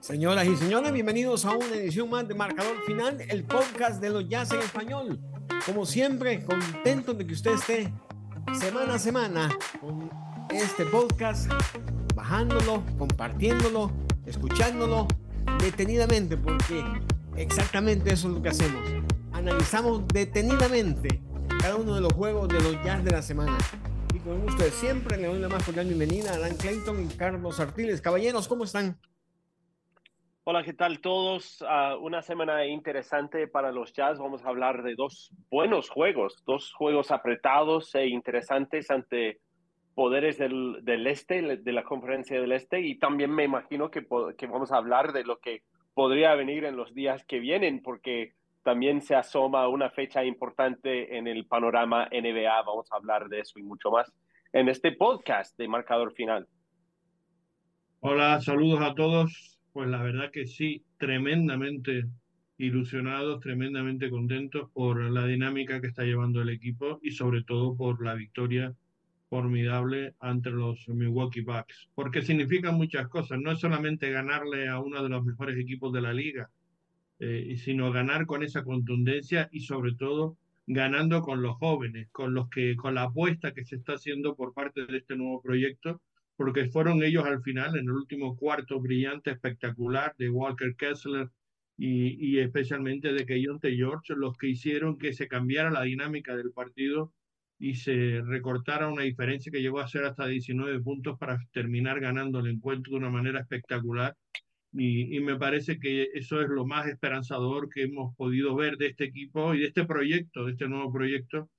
Señoras y señores, bienvenidos a una edición más de Marcador Final, el podcast de los Jazz en español. Como siempre, contento de que usted esté semana a semana con este podcast, bajándolo, compartiéndolo, escuchándolo detenidamente, porque exactamente eso es lo que hacemos. Analizamos detenidamente cada uno de los juegos de los Jazz de la semana. Y con gusto de siempre le doy la más cordial bienvenida a Dan Clayton y Carlos Artiles. Caballeros, ¿cómo están? Hola, ¿qué tal todos? Uh, una semana interesante para los Jazz. Vamos a hablar de dos buenos juegos, dos juegos apretados e interesantes ante poderes del, del este, de la conferencia del este, y también me imagino que, que vamos a hablar de lo que podría venir en los días que vienen, porque también se asoma una fecha importante en el panorama NBA. Vamos a hablar de eso y mucho más en este podcast de Marcador Final. Hola, saludos a todos. Pues la verdad que sí, tremendamente ilusionados, tremendamente contentos por la dinámica que está llevando el equipo y sobre todo por la victoria formidable ante los Milwaukee Bucks, porque significan muchas cosas, no es solamente ganarle a uno de los mejores equipos de la liga, eh, sino ganar con esa contundencia y sobre todo ganando con los jóvenes, con los que con la apuesta que se está haciendo por parte de este nuevo proyecto porque fueron ellos al final, en el último cuarto brillante, espectacular, de Walker Kessler y, especialmente de Keyonte George, los que hicieron que se cambiara la dinámica del partido y se recortara una diferencia que llegó a ser hasta 19 puntos para terminar ganando el encuentro de una manera espectacular. Y, y, me parece que eso es lo más esperanzador que hemos podido ver de este equipo y de este proyecto, de este nuevo proyecto,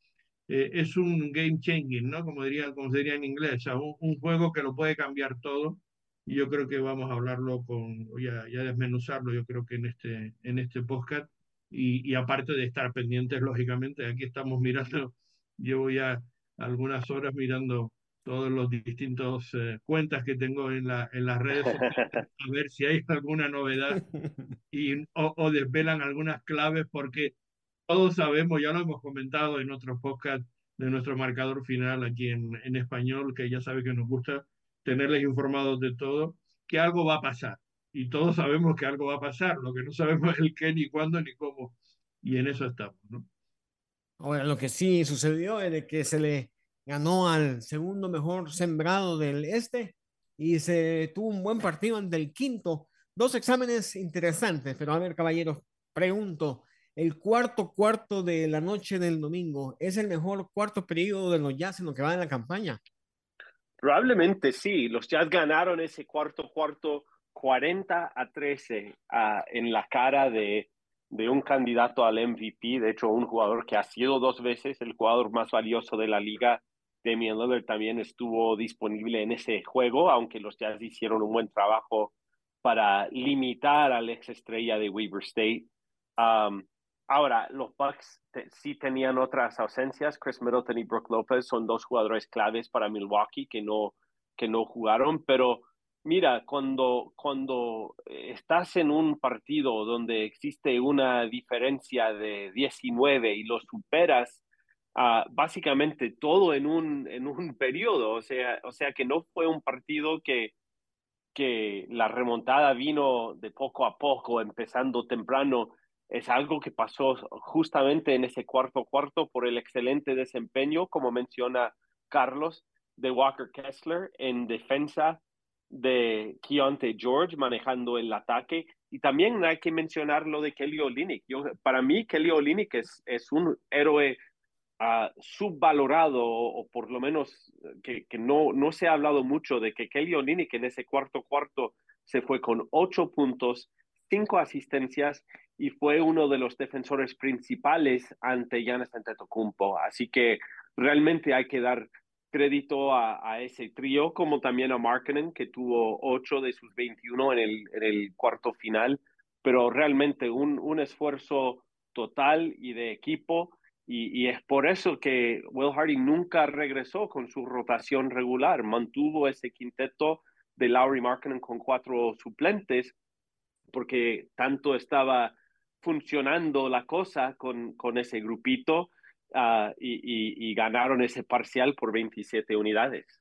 eh, es un game changing, ¿no? Como, diría, como se diría en inglés, un, un, juego que lo puede cambiar todo. Y yo creo que vamos a hablarlo con, ya, ya desmenuzarlo, yo creo que en este, en este podcast. Y, y aparte de estar pendientes, lógicamente, aquí estamos mirando, llevo ya algunas horas mirando todos los distintos eh, cuentas que tengo en, la, en las redes sociales, a ver si hay alguna novedad y, o, o desvelan algunas claves, porque todos sabemos, ya lo hemos comentado en otros podcast de nuestro marcador final aquí en, en español, que ya sabe que nos gusta tenerles informados de todo, que algo va a pasar. Y todos sabemos que algo va a pasar, lo que no sabemos es el qué, ni cuándo, ni cómo. Y en eso estamos, ¿no? Ahora, lo que sí sucedió es que se le ganó al segundo mejor sembrado del este y se tuvo un buen partido ante el quinto. Dos exámenes interesantes, pero a ver, caballeros, pregunto, el cuarto cuarto de la noche del domingo es el mejor cuarto periodo de los Jazz en lo que va en la campaña. Probablemente sí, los Jazz ganaron ese cuarto cuarto 40 a 13 uh, en la cara de, de un candidato al MVP, de hecho un jugador que ha sido dos veces el jugador más valioso de la liga, Damian Lillard también estuvo disponible en ese juego, aunque los Jazz hicieron un buen trabajo para limitar al ex estrella de Weaver State. Um, Ahora, los Bucks sí tenían otras ausencias. Chris Middleton y Brook Lopez son dos jugadores claves para Milwaukee que no, que no jugaron, pero mira, cuando, cuando estás en un partido donde existe una diferencia de 19 y lo superas, uh, básicamente todo en un, en un periodo, o sea, o sea que no fue un partido que, que la remontada vino de poco a poco, empezando temprano es algo que pasó justamente en ese cuarto cuarto por el excelente desempeño, como menciona Carlos, de Walker Kessler en defensa de Keontae George manejando el ataque. Y también hay que mencionar lo de Kelly. Yo, para mí, Kelly Olynyk es, es un héroe subvalorado, o, por lo menos que, que, no, no se ha hablado mucho de que Kelly Olynyk en ese cuarto cuarto se fue con ocho puntos, cinco asistencias y fue uno de los defensores principales ante Giannis Antetokounmpo. Así que realmente hay que dar crédito a, a ese trío, como también a Markkinen, que tuvo 8 de sus 21 en el, en el cuarto final, pero realmente un, un esfuerzo total y de equipo, y, es por eso que Will Hardy nunca regresó con su rotación regular, mantuvo ese quinteto de Lowry Markkinen con cuatro suplentes, porque tanto estaba funcionando la cosa con, con ese grupito y, y, y, ganaron ese parcial por 27 unidades.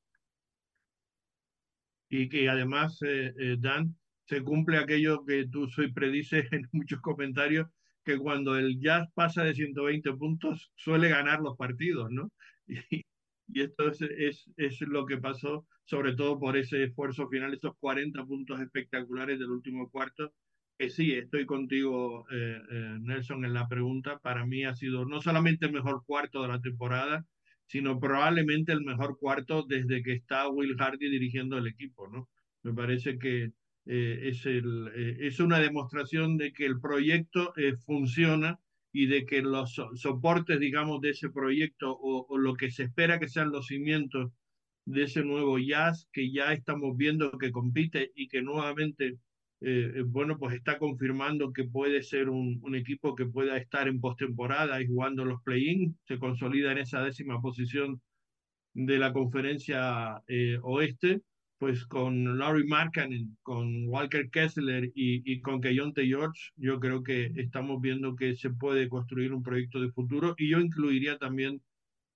y que además, eh, eh, Dan, se cumple aquello que tú soy predices en muchos comentarios, que cuando el Jazz pasa de 120 puntos suele ganar los partidos, ¿no? Y, esto es, es, es, lo que pasó, sobre todo por ese esfuerzo final, esos 40 puntos espectaculares del último cuarto, que sí, estoy contigo, eh, Nelson, en la pregunta. Para mí ha sido no solamente el mejor cuarto de la temporada, sino probablemente el mejor cuarto desde que está Will Hardy dirigiendo el equipo, ¿no? Me parece que eh, es, el, eh, es una demostración de que el proyecto eh, funciona y de que los soportes, digamos, de ese proyecto o, o, lo que se espera que sean los cimientos de ese nuevo jazz que ya estamos viendo que compite y que nuevamente eh, eh, bueno, pues está confirmando que puede ser un, un equipo que pueda estar en postemporada y jugando los play-in, se consolida en esa décima posición de la conferencia eh, oeste, pues con Larry Markkanen, con Walker Kessler y, y con Keyonte George, yo creo que estamos viendo que se puede construir un proyecto de futuro y yo incluiría también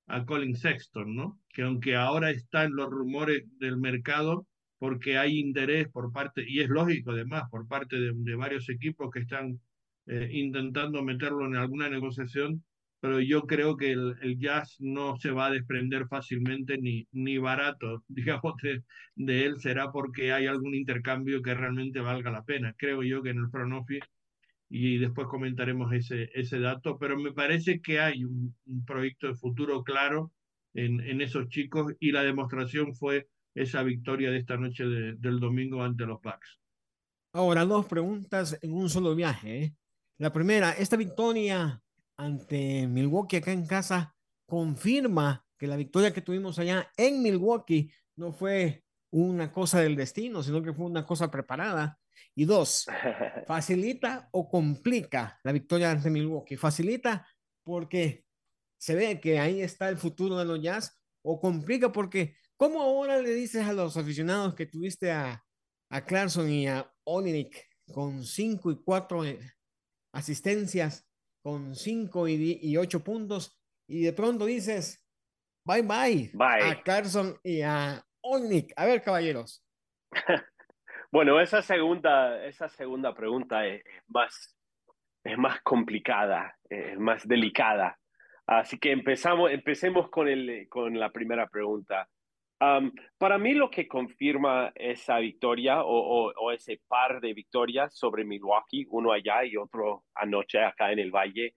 a Colin Sexton, ¿no? Que aunque ahora está en los rumores del mercado, porque hay interés por parte, y es lógico además, por parte de, de varios equipos que están eh, intentando meterlo en alguna negociación, pero yo creo que el, el, jazz no se va a desprender fácilmente ni, ni barato, digamos, de, de, él, será porque hay algún intercambio que realmente valga la pena. Creo yo que en el front y después comentaremos ese, ese dato, pero me parece que hay un, proyecto de futuro claro en, en esos chicos y la demostración fue esa victoria de esta noche de, del domingo ante los Bucks. Ahora, dos preguntas en un solo viaje. ¿eh? La primera, esta victoria ante Milwaukee acá en casa confirma que la victoria que tuvimos allá en Milwaukee no fue una cosa del destino, sino que fue una cosa preparada. Y dos, ¿facilita o complica la victoria ante Milwaukee? Facilita porque se ve que ahí está el futuro de los Jazz o complica porque ¿Cómo ahora le dices a los aficionados que tuviste a, a Clarkson y a Olinik con 5 y 4 eh, asistencias, con 5 y, y 8 puntos, y de pronto dices, bye bye, bye. a Clarkson y a Olinik? A ver, caballeros. bueno, esa segunda, esa segunda pregunta es más, es más complicada, es más delicada. Así que empezamos, empecemos con, el, con la primera pregunta. Um, para mí lo que confirma esa victoria o, o, o, ese par de victorias sobre Milwaukee, uno allá y otro anoche acá en el Valle,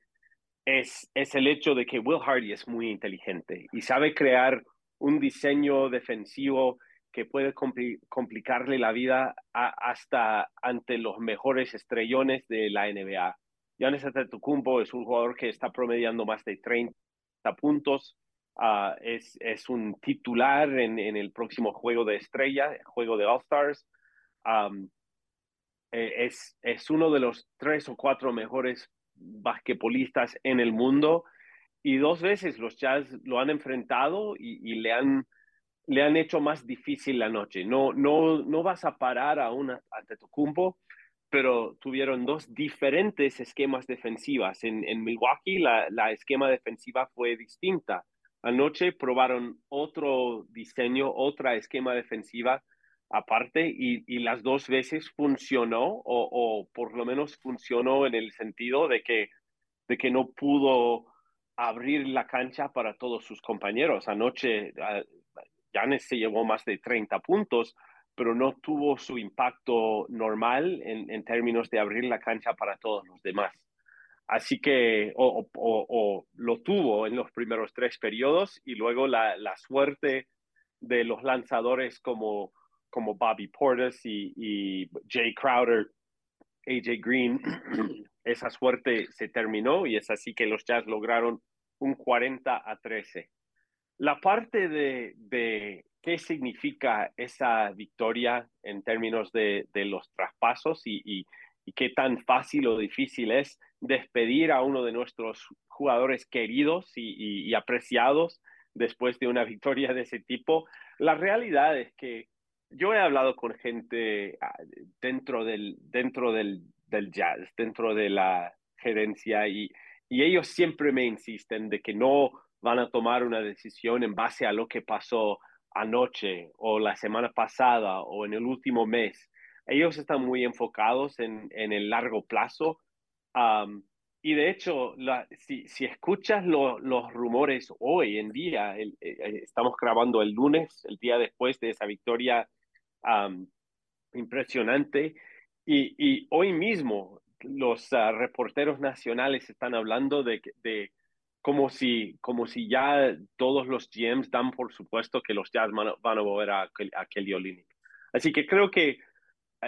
es, es el hecho de que Will Hardy es muy inteligente y sabe crear un diseño defensivo que puede compli complicarle la vida a, hasta ante los mejores estrellones de la NBA. Giannis Antetokounmpo es un jugador que está promediando más de 30 puntos, Uh, es, es, un titular en, en, el próximo juego de estrella, juego de All Stars. Um, es, es uno de los tres o cuatro mejores basquetbolistas en el mundo y dos veces los Jazz lo han enfrentado y, y, le, han, le han hecho más difícil la noche. No, no, no vas a parar a una ante tu cumpo, pero tuvieron dos diferentes esquemas defensivas. En, en Milwaukee la, la esquema defensiva fue distinta Anoche probaron otro diseño, otra esquema defensiva aparte y, las dos veces funcionó o, por lo menos funcionó en el sentido de que, de que no pudo abrir la cancha para todos sus compañeros. Anoche Janes ah, se llevó más de 30 puntos, pero no tuvo su impacto normal en, en términos de abrir la cancha para todos los demás. Así que, o, o, lo tuvo en los primeros tres periodos y luego la, la suerte de los lanzadores como, como Bobby Portis y, y Jay Crowder, AJ Green, esa suerte se terminó y es así que los Jazz lograron un 40 a 13. La parte de, de qué significa esa victoria en términos de, de los traspasos y, y, y qué tan fácil o difícil es despedir a uno de nuestros jugadores queridos y, apreciados después de una victoria de ese tipo. La realidad es que yo he hablado con gente ah, dentro del, dentro del, del jazz, dentro de la gerencia, y, y ellos siempre me insisten de que no van a tomar una decisión en base a lo que pasó anoche o la semana pasada o en el último mes. Ellos están muy enfocados en, en el largo plazo. Y de hecho, la, si, si, escuchas los rumores hoy en día, eh, eh, estamos grabando el lunes, el día después de esa victoria impresionante, y, y, hoy mismo los ah, reporteros nacionales están hablando de, de como si, como si ya todos los GMs dan por supuesto que los Jazz van a, van a a, Kelly Olynyk. Así que creo que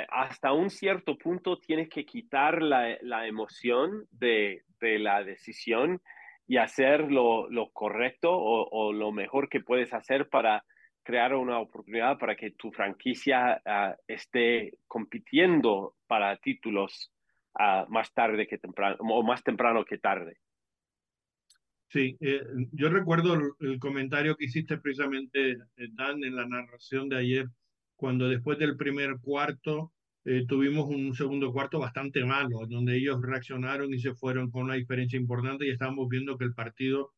hasta un cierto punto tienes que quitar la, la emoción de, de, la decisión y hacer lo, lo correcto o, o, lo mejor que puedes hacer para crear una oportunidad para que tu franquicia uh, esté compitiendo para títulos uh, más tarde que temprano o más temprano que tarde. Sí, eh, yo recuerdo el, comentario que hiciste precisamente, eh, Dan, en la narración de ayer, cuando después del primer cuarto eh, tuvimos un segundo cuarto bastante malo, donde ellos reaccionaron y se fueron con una diferencia importante y estábamos viendo que el partido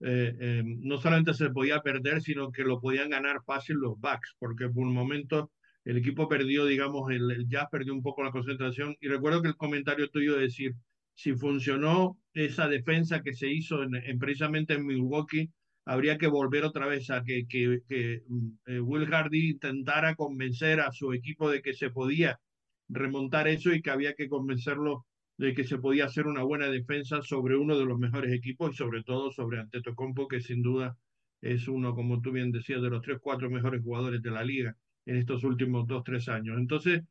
no solamente se podía perder, sino que lo podían ganar fácil los backs, porque por un momento el equipo perdió, digamos, el, el jazz perdió un poco la concentración. Y recuerdo que el comentario tuyo de decir, si funcionó esa defensa que se hizo en, precisamente en Milwaukee, habría que volver otra vez a que, que, que eh, Will Hardy intentara convencer a su equipo de que se podía remontar eso y que había que convencerlo de que se podía hacer una buena defensa sobre uno de los mejores equipos y sobre todo sobre Antetokounmpo, que sin duda es uno, como tú bien decías, de los tres, cuatro mejores jugadores de la liga en estos últimos dos, tres años. Entonces,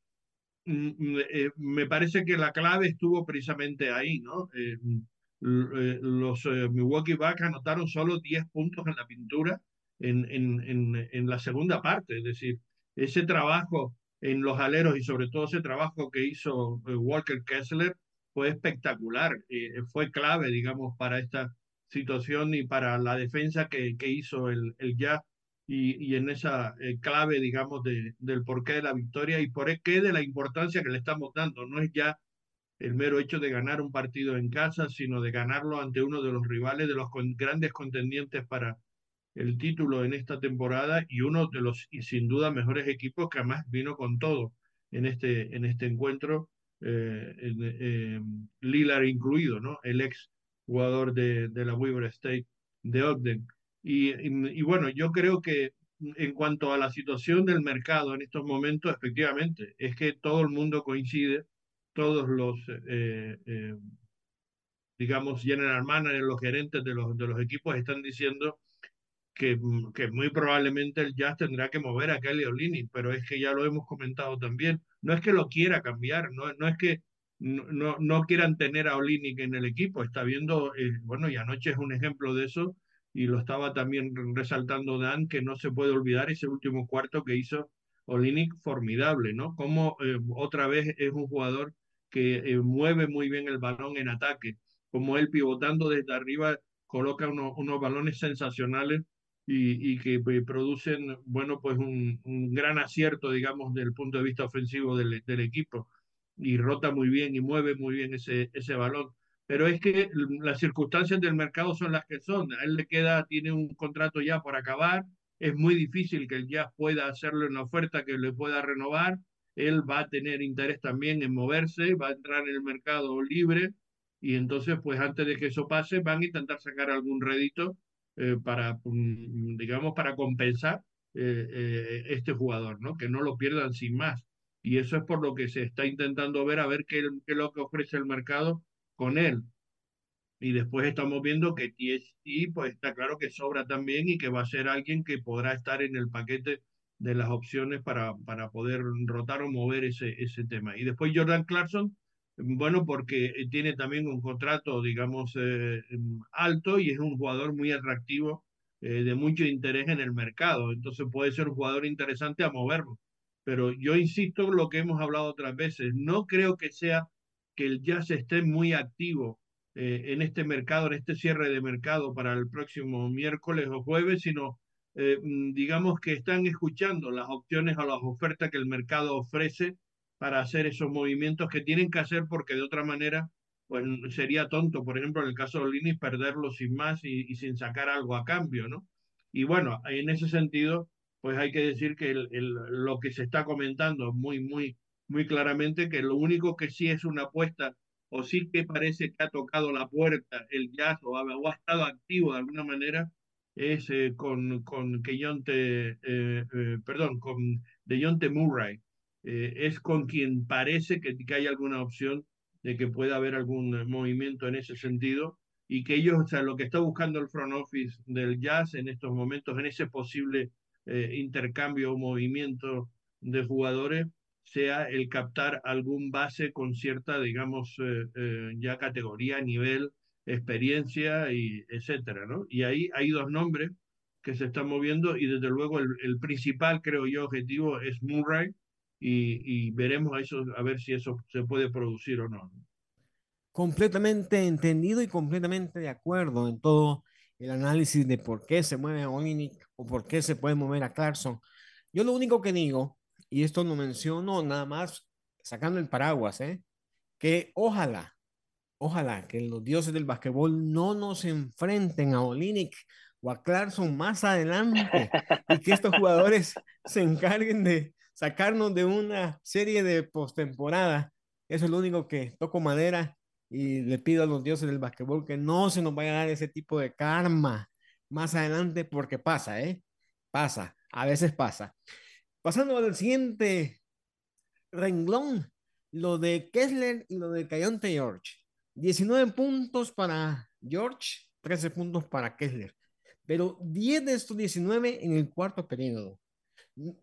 Mm, mm, eh, me parece que la clave estuvo precisamente ahí, ¿no? Eh, los Milwaukee Bucks anotaron solo 10 puntos en la pintura en, en, en, la segunda parte, es decir, ese trabajo en los aleros y sobre todo ese trabajo que hizo Walker Kessler fue espectacular, fue clave, digamos, para esta situación y para la defensa que, que hizo el, el Jazz y, en esa eh, clave, digamos, de, del porqué de la victoria y por qué de la importancia que le estamos dando. No es ya el mero hecho de ganar un partido en casa, sino de ganarlo ante uno de los rivales, de los grandes contendientes para el título en esta temporada y uno de los, y sin duda, mejores equipos que además vino con todo en este, en este encuentro, eh, eh, Lillard incluido, ¿no? El ex jugador de, de la Weaver State de Ogden. Y, bueno, yo creo que en cuanto a la situación del mercado en estos momentos, efectivamente, es que todo el mundo coincide, todos los, eh, eh, digamos, general managers, los gerentes de los, de los equipos están diciendo que, que muy probablemente el Jazz tendrá que mover a Kelly Olini, pero es que ya lo hemos comentado también, no es que lo quiera cambiar, no, no es que no, no, quieran tener a Olinic en el equipo, está viendo, eh, bueno, y anoche es un ejemplo de eso, y lo estaba también resaltando Dan, que no se puede olvidar ese último cuarto que hizo Olinic formidable, ¿no? Como eh, otra vez es un jugador que eh, mueve muy bien el balón en ataque, como él pivotando desde arriba coloca unos, unos balones sensacionales y, y que eh, producen, bueno, pues un, un, gran acierto, digamos, desde el punto de vista ofensivo del, del equipo. Y rota muy bien y mueve muy bien ese, ese balón. Pero es que las circunstancias del mercado son las que son. A él le queda, tiene un contrato ya por acabar, es muy difícil que el Jazz pueda hacerle una oferta que le pueda renovar, él va a tener interés también en moverse, va a entrar en el mercado libre y entonces pues antes de que eso pase van a intentar sacar algún rédito eh, para, mm, digamos, para compensar eh, eh, este jugador, ¿no? Que no lo pierdan sin más. Y eso es por lo que se está intentando ver, a ver qué, es lo que ofrece el mercado con él. Y después estamos viendo que TST, pues está claro que sobra también y que va a ser alguien que podrá estar en el paquete de las opciones para, para poder rotar o mover ese, ese tema. Y después Jordan Clarkson, bueno, porque tiene también un contrato, digamos, eh, alto y es un jugador muy atractivo, eh, de mucho interés en el mercado. Entonces puede ser un jugador interesante a moverlo. Pero yo insisto en lo que hemos hablado otras veces, no creo que sea que el jazz esté muy activo eh, en este mercado, en este cierre de mercado para el próximo miércoles o jueves, sino eh, mm, digamos que están escuchando las opciones o las ofertas que el mercado ofrece para hacer esos movimientos que tienen que hacer porque de otra manera pues sería tonto, por ejemplo, en el caso de Lini, perderlo sin más y, y sin sacar algo a cambio, ¿no? Y bueno, en ese sentido, pues hay que decir que el, lo que se está comentando muy, muy, muy claramente, que lo único que sí es una apuesta, o sí que parece que ha tocado la puerta el jazz o ha, estado activo de alguna manera, es eh, con, con Keyonte, eh, eh, Murray. es con quien parece que, que hay alguna opción de que pueda haber algún movimiento en ese sentido y que ellos, o sea, lo que está buscando el front office del jazz en estos momentos, en ese posible intercambio o movimiento de jugadores, sea el captar algún base con cierta, digamos, ya categoría, nivel, experiencia, y etcétera, ¿no? Y ahí hay dos nombres que se están moviendo y desde luego el, principal, creo yo, objetivo es Murray y, y veremos a, eso, a ver si eso se puede producir o no. Completamente entendido y completamente de acuerdo en todo el análisis de por qué se mueve a o por qué se puede mover a Clarkson. Yo lo único que digo, y esto lo menciono nada más sacando el paraguas, ¿eh? que ojalá, ojalá que los dioses del basquetbol no nos enfrenten a Olinick o a Clarkson más adelante y que estos jugadores se encarguen de sacarnos de una serie de postemporada. Eso es lo único que toco madera y le pido a los dioses del basquetbol que no se nos vaya a dar ese tipo de karma más adelante porque pasa, ¿eh? Pasa, a veces pasa. Pasando al siguiente renglón, lo de Kessler y lo de Cayonte George. 19 puntos para George, 13 puntos para Kessler. Pero 10 de estos 19 en el cuarto periodo.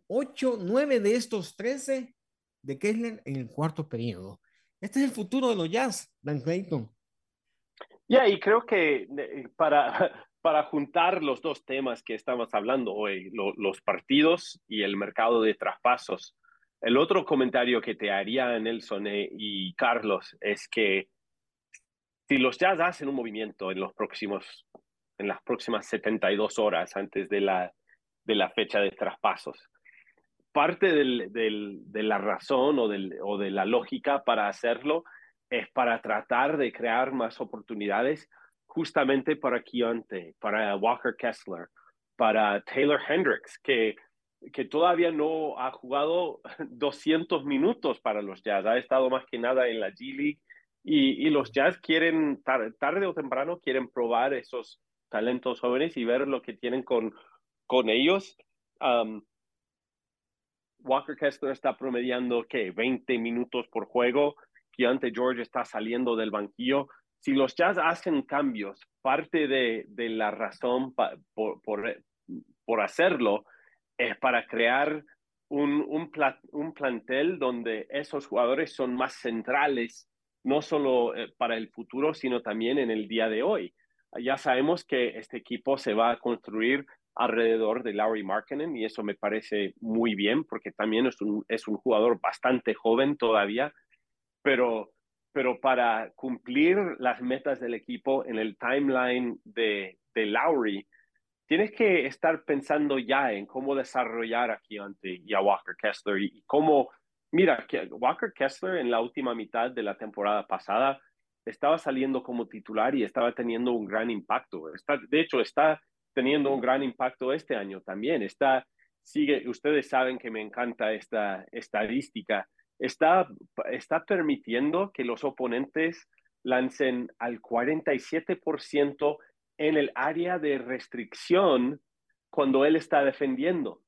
8, 9 de estos 13 de Kessler en el cuarto periodo. Este es el futuro de los Jazz, Dan Clayton. Ya, y creo que eh, para, para juntar los dos temas que estamos hablando hoy, los partidos y el mercado de traspasos, el otro comentario que te haría Nelson eh, y Carlos es que si los Jazz hacen un movimiento en los próximos en las próximas 72 horas antes de la, de la fecha de traspasos, parte de la razón o, de la lógica para hacerlo es para tratar de crear más oportunidades justamente para Keontae, para Walker Kessler, para Taylor Hendricks, que, que todavía no ha jugado 200 minutos para los Jazz, ha estado más que nada en la G League y, los Jazz quieren, tarde o temprano, quieren probar esos talentos jóvenes y ver lo que tienen con, con ellos. Um, Walker Kessler está promediando, ¿qué? 20 minutos por juego. Keontae George está saliendo del banquillo. Si los Jazz hacen cambios, parte de, de la razón por, por, por, hacerlo es para crear un, un, un, plantel donde esos jugadores son más centrales, no solo eh, para el futuro, sino también en el día de hoy. Ya sabemos que este equipo se va a construir alrededor de Larry Markkinen y eso me parece muy bien porque también es un, es un jugador bastante joven todavía, pero, pero para cumplir las metas del equipo en el timeline de, de Lowry, tienes que estar pensando ya en cómo desarrollar a Keontae y a Walker Kessler y, cómo, mira, Walker Kessler en la última mitad de la temporada pasada estaba saliendo como titular y estaba teniendo un gran impacto. Está, de hecho, está teniendo un gran impacto este año también. Está, sigue, ustedes saben que me encanta esta estadística. Está, está permitiendo que los oponentes lancen al 47% en el área de restricción cuando él está defendiendo.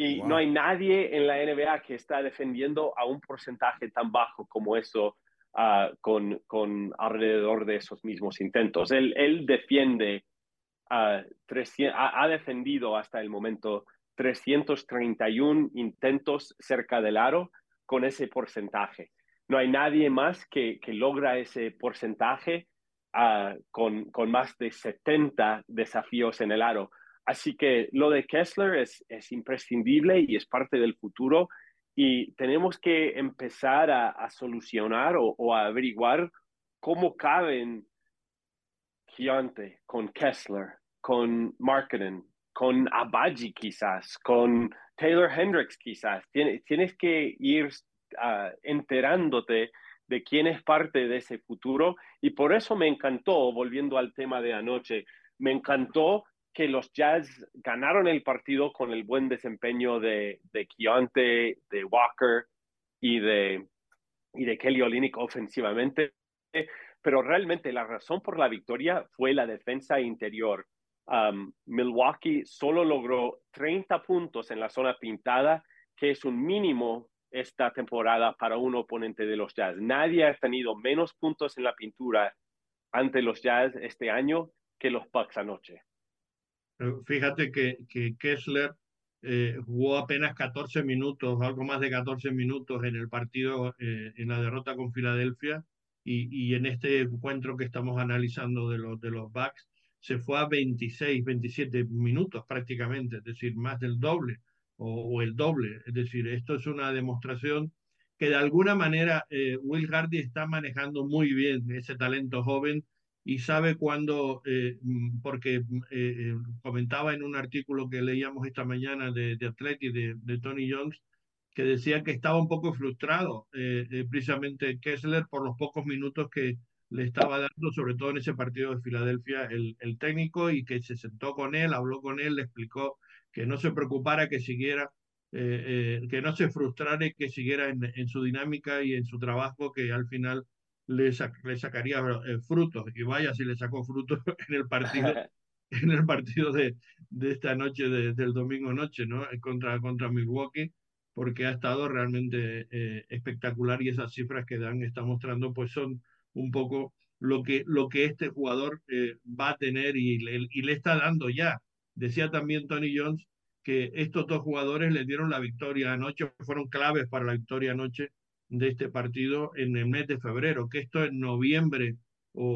Y no hay nadie en la NBA que está defendiendo a un porcentaje tan bajo como eso uh, con, con alrededor de esos mismos intentos. Él, él defiende ha, defendido hasta el momento 331 intentos cerca del aro con ese porcentaje. No hay nadie más que, que logra ese porcentaje ah, con, con más de 70 desafíos en el aro. Así que lo de Kessler es, es imprescindible y es parte del futuro y tenemos que empezar a, solucionar o, a averiguar cómo caben Giante con Kessler, con Marketing, con Abaji quizás, con Taylor Hendricks quizás. Tienes que ir ah, enterándote de quién es parte de ese futuro y por eso me encantó, volviendo al tema de anoche, me encantó que los Jazz ganaron el partido con el buen desempeño de, de Keontae, de Walker y de, y de Kelly Olynyk ofensivamente, pero realmente la razón por la victoria fue la defensa interior. Um, Milwaukee solo logró 30 puntos en la zona pintada, que es un mínimo esta temporada para un oponente de los Jazz. Nadie ha tenido menos puntos en la pintura ante los Jazz este año que los Bucks anoche. Fíjate que, que Kessler eh, jugó apenas 14 minutos, algo más de 14 minutos en el partido, eh, en la derrota con Filadelfia, y, y, en este encuentro que estamos analizando de los, de los Bucks, se fue a 26, 27 minutos prácticamente, es decir, más del doble o, el doble. Es decir, esto es una demostración que de alguna manera eh, Will Hardy está manejando muy bien ese talento joven y sabe cuándo, eh, mm, porque mm, eh, comentaba en un artículo que leíamos esta mañana de, Atleti, de, Tony Jones, que decía que estaba un poco frustrado precisamente Kessler por los pocos minutos que le estaba dando, sobre todo en ese partido de Filadelfia, el, técnico y que se sentó con él, habló con él, le explicó que no se preocupara, que siguiera, eh, eh, que no se frustrara y que siguiera en, su dinámica y en su trabajo, que al final le, le sacaría eh, frutos. Y vaya si le sacó frutos en el partido, en el partido de, de esta noche, de, del domingo noche, ¿no? Contra, contra Milwaukee, porque ha estado realmente espectacular y esas cifras que Dan está mostrando, pues son un poco lo que, lo que este jugador va a tener y y le está dando ya Decía también Tony Jones que estos dos jugadores le dieron la victoria anoche, fueron claves para la victoria anoche de este partido en el mes de febrero, que esto en noviembre o,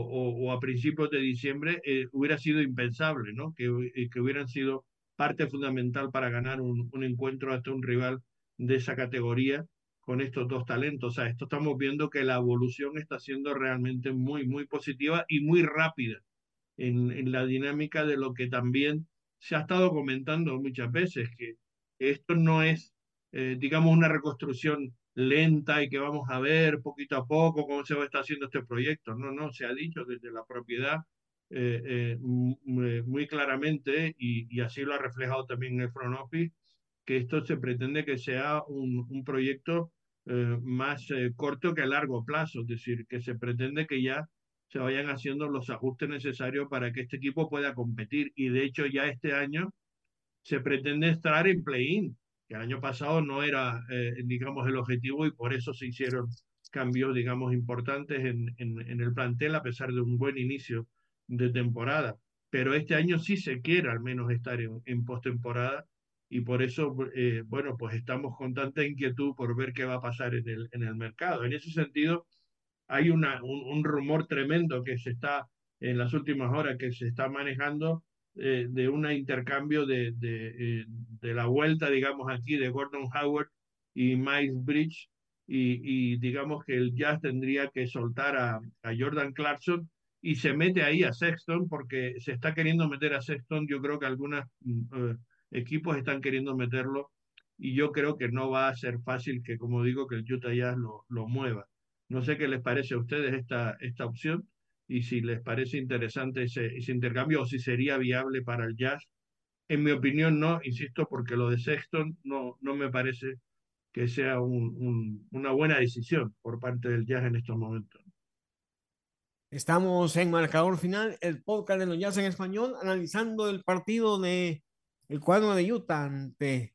o, a principios de diciembre eh, hubiera sido impensable, ¿no? Que, eh, que hubieran sido parte fundamental para ganar un, un encuentro hasta un rival de esa categoría con estos dos talentos. O sea, esto estamos viendo que la evolución está siendo realmente muy, muy positiva y muy rápida en, en la dinámica de lo que también se ha estado comentando muchas veces que esto no es, eh, digamos, una reconstrucción lenta y que vamos a ver poquito a poco cómo se va a estar haciendo este proyecto. No, no, se ha dicho desde la propiedad eh, eh, muy claramente y, y, así lo ha reflejado también el front office, que esto se pretende que sea un, un proyecto más corto que a largo plazo, es decir, que se pretende que ya se vayan haciendo los ajustes necesarios para que este equipo pueda competir. Y de hecho ya este año se pretende estar en play-in, el año pasado no era, eh, digamos, el objetivo y por eso se hicieron cambios, digamos, importantes en, el plantel a pesar de un buen inicio de temporada. Pero este año sí se quiere al menos estar en, en postemporada y por eso, eh, bueno, pues estamos con tanta inquietud por ver qué va a pasar en el, mercado. En ese sentido, hay un, rumor tremendo que se está en las últimas horas que se está manejando eh, de un intercambio de, eh, de, la vuelta, digamos, aquí de Gordon Howard y Miles Bridge, y, digamos que el Jazz tendría que soltar a, Jordan Clarkson y se mete ahí a Sexton porque se está queriendo meter a Sexton, yo creo que algunos uh, equipos están queriendo meterlo y yo creo que no va a ser fácil que, como digo, que el Utah Jazz lo, lo mueva. No sé qué les parece a ustedes esta, esta opción y si les parece interesante ese, ese intercambio o si sería viable para el Jazz. En mi opinión, no, insisto, porque lo de Sexton no, no me parece que sea un, un, una buena decisión por parte del Jazz en estos momentos. Estamos en marcador final, el podcast de los Jazz en español, analizando el partido de el cuadro de Utah ante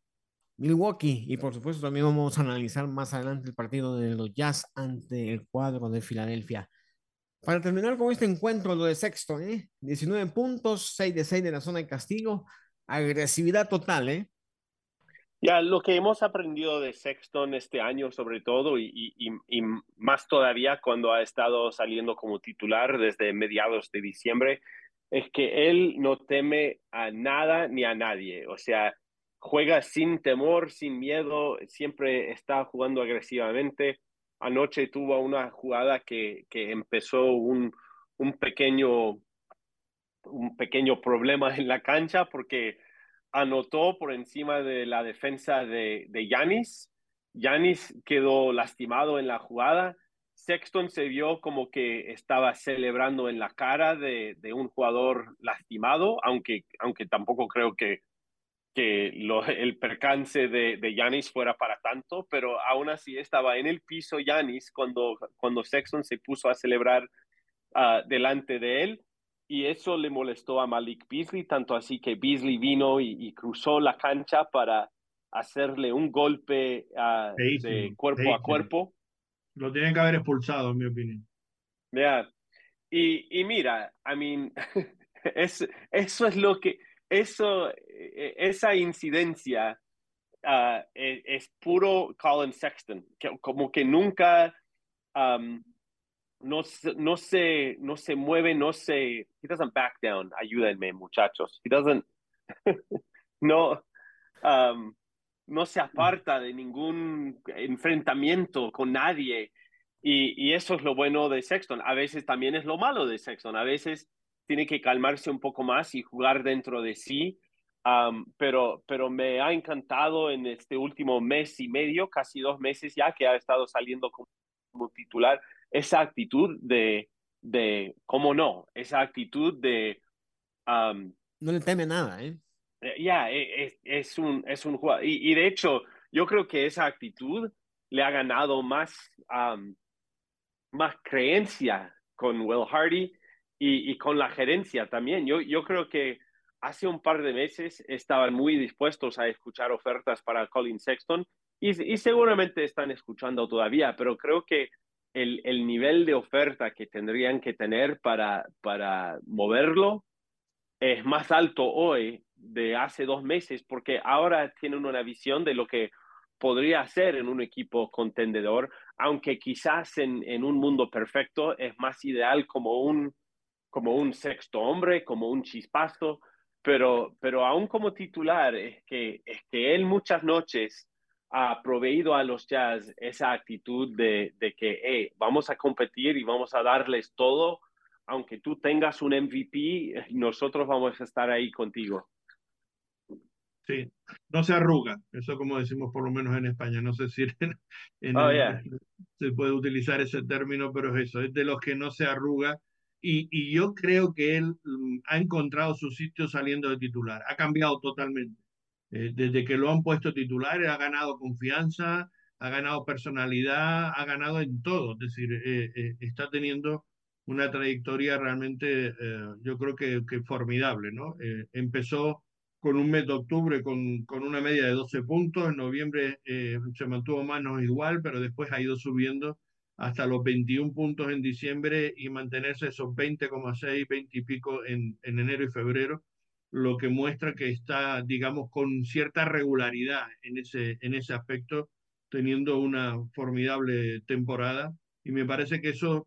Milwaukee. Y por supuesto también vamos a analizar más adelante el partido de los Jazz ante el cuadro de Filadelfia. Para terminar con este encuentro, lo de sexto, ¿eh? 19 puntos, 6 de 6 de la zona de castigo, agresividad total, ¿eh? Ya, lo que hemos aprendido de Sexton este año, sobre todo, y, y, más todavía cuando ha estado saliendo como titular desde mediados de diciembre, es que él no teme a nada ni a nadie. O sea, juega sin temor, sin miedo, siempre está jugando agresivamente. Anoche tuvo una jugada que, que empezó un, un, pequeño, un pequeño problema en la cancha porque anotó por encima de la defensa de Yanis. Yanis quedó lastimado en la jugada, Sexton se vio como que estaba celebrando en la cara de, de un jugador lastimado, aunque, aunque tampoco creo que, que lo, el percance de, de Yanis fuera para tanto, pero aún así estaba en el piso Yanis cuando, cuando Sexton se puso a celebrar uh, delante de él y eso le molestó a Malik Beasley, tanto así que Beasley vino y, y cruzó la cancha para hacerle un golpe uh, de cuerpo a cuerpo. Lo tienen que haber expulsado, en mi opinión. Yeah. Y, y mira, I mean, es, eso es lo que, eso, e, esa incidencia uh, es, es, puro Colin Sexton, que, como que nunca no, no, se, no se mueve, no se, he doesn't back down, ayúdenme muchachos, he doesn't, no, no se aparta de ningún enfrentamiento con nadie. Y, y, eso es lo bueno de Sexton. A veces también es lo malo de Sexton. A veces tiene que calmarse un poco más y jugar dentro de sí. Um, pero, pero me ha encantado en este último mes y medio, casi dos meses ya, que ha estado saliendo como, como titular, esa actitud de, de, ¿cómo no? Esa actitud de... Um, no le teme nada, ¿eh? Ya, yeah, es, es, un, es un jugador. Y, y, de hecho, yo creo que esa actitud le ha ganado más, um, más creencia con Will Hardy y, y, con la gerencia también. Yo, yo creo que hace un par de meses estaban muy dispuestos a escuchar ofertas para Colin Sexton y, y seguramente están escuchando todavía, pero creo que el, el, nivel de oferta que tendrían que tener para, para moverlo es más alto hoy de hace dos meses, porque ahora tienen una visión de lo que podría ser en un equipo contendedor, aunque quizás en, en un mundo perfecto es más ideal como un, como un sexto hombre, como un chispazo, pero, pero aún como titular es que, es que él muchas noches ha proveído a los Jazz esa actitud de, de que hey, vamos a competir y vamos a darles todo, aunque tú tengas un MVP, nosotros vamos a estar ahí contigo. Sí, no se arruga, eso como decimos por lo menos en España, no sé si en, en oh, el, yeah. se puede utilizar ese término, pero es eso, es de los que no se arruga y, y yo creo que él um, ha encontrado su sitio saliendo de titular, ha cambiado totalmente. Eh, desde que lo han puesto titular, ha ganado confianza, ha ganado personalidad, ha ganado en todo, es decir, eh, eh, está teniendo una trayectoria realmente, yo creo que, que formidable, ¿no? empezó con un mes de octubre con, con una media de 12 puntos, en noviembre eh, se mantuvo menos igual, pero después ha ido subiendo hasta los 21 puntos en diciembre y mantenerse esos 20,6, 20 y pico en, en enero y febrero, lo que muestra que está, digamos, con cierta regularidad en ese, en ese aspecto, teniendo una formidable temporada. Y me parece que eso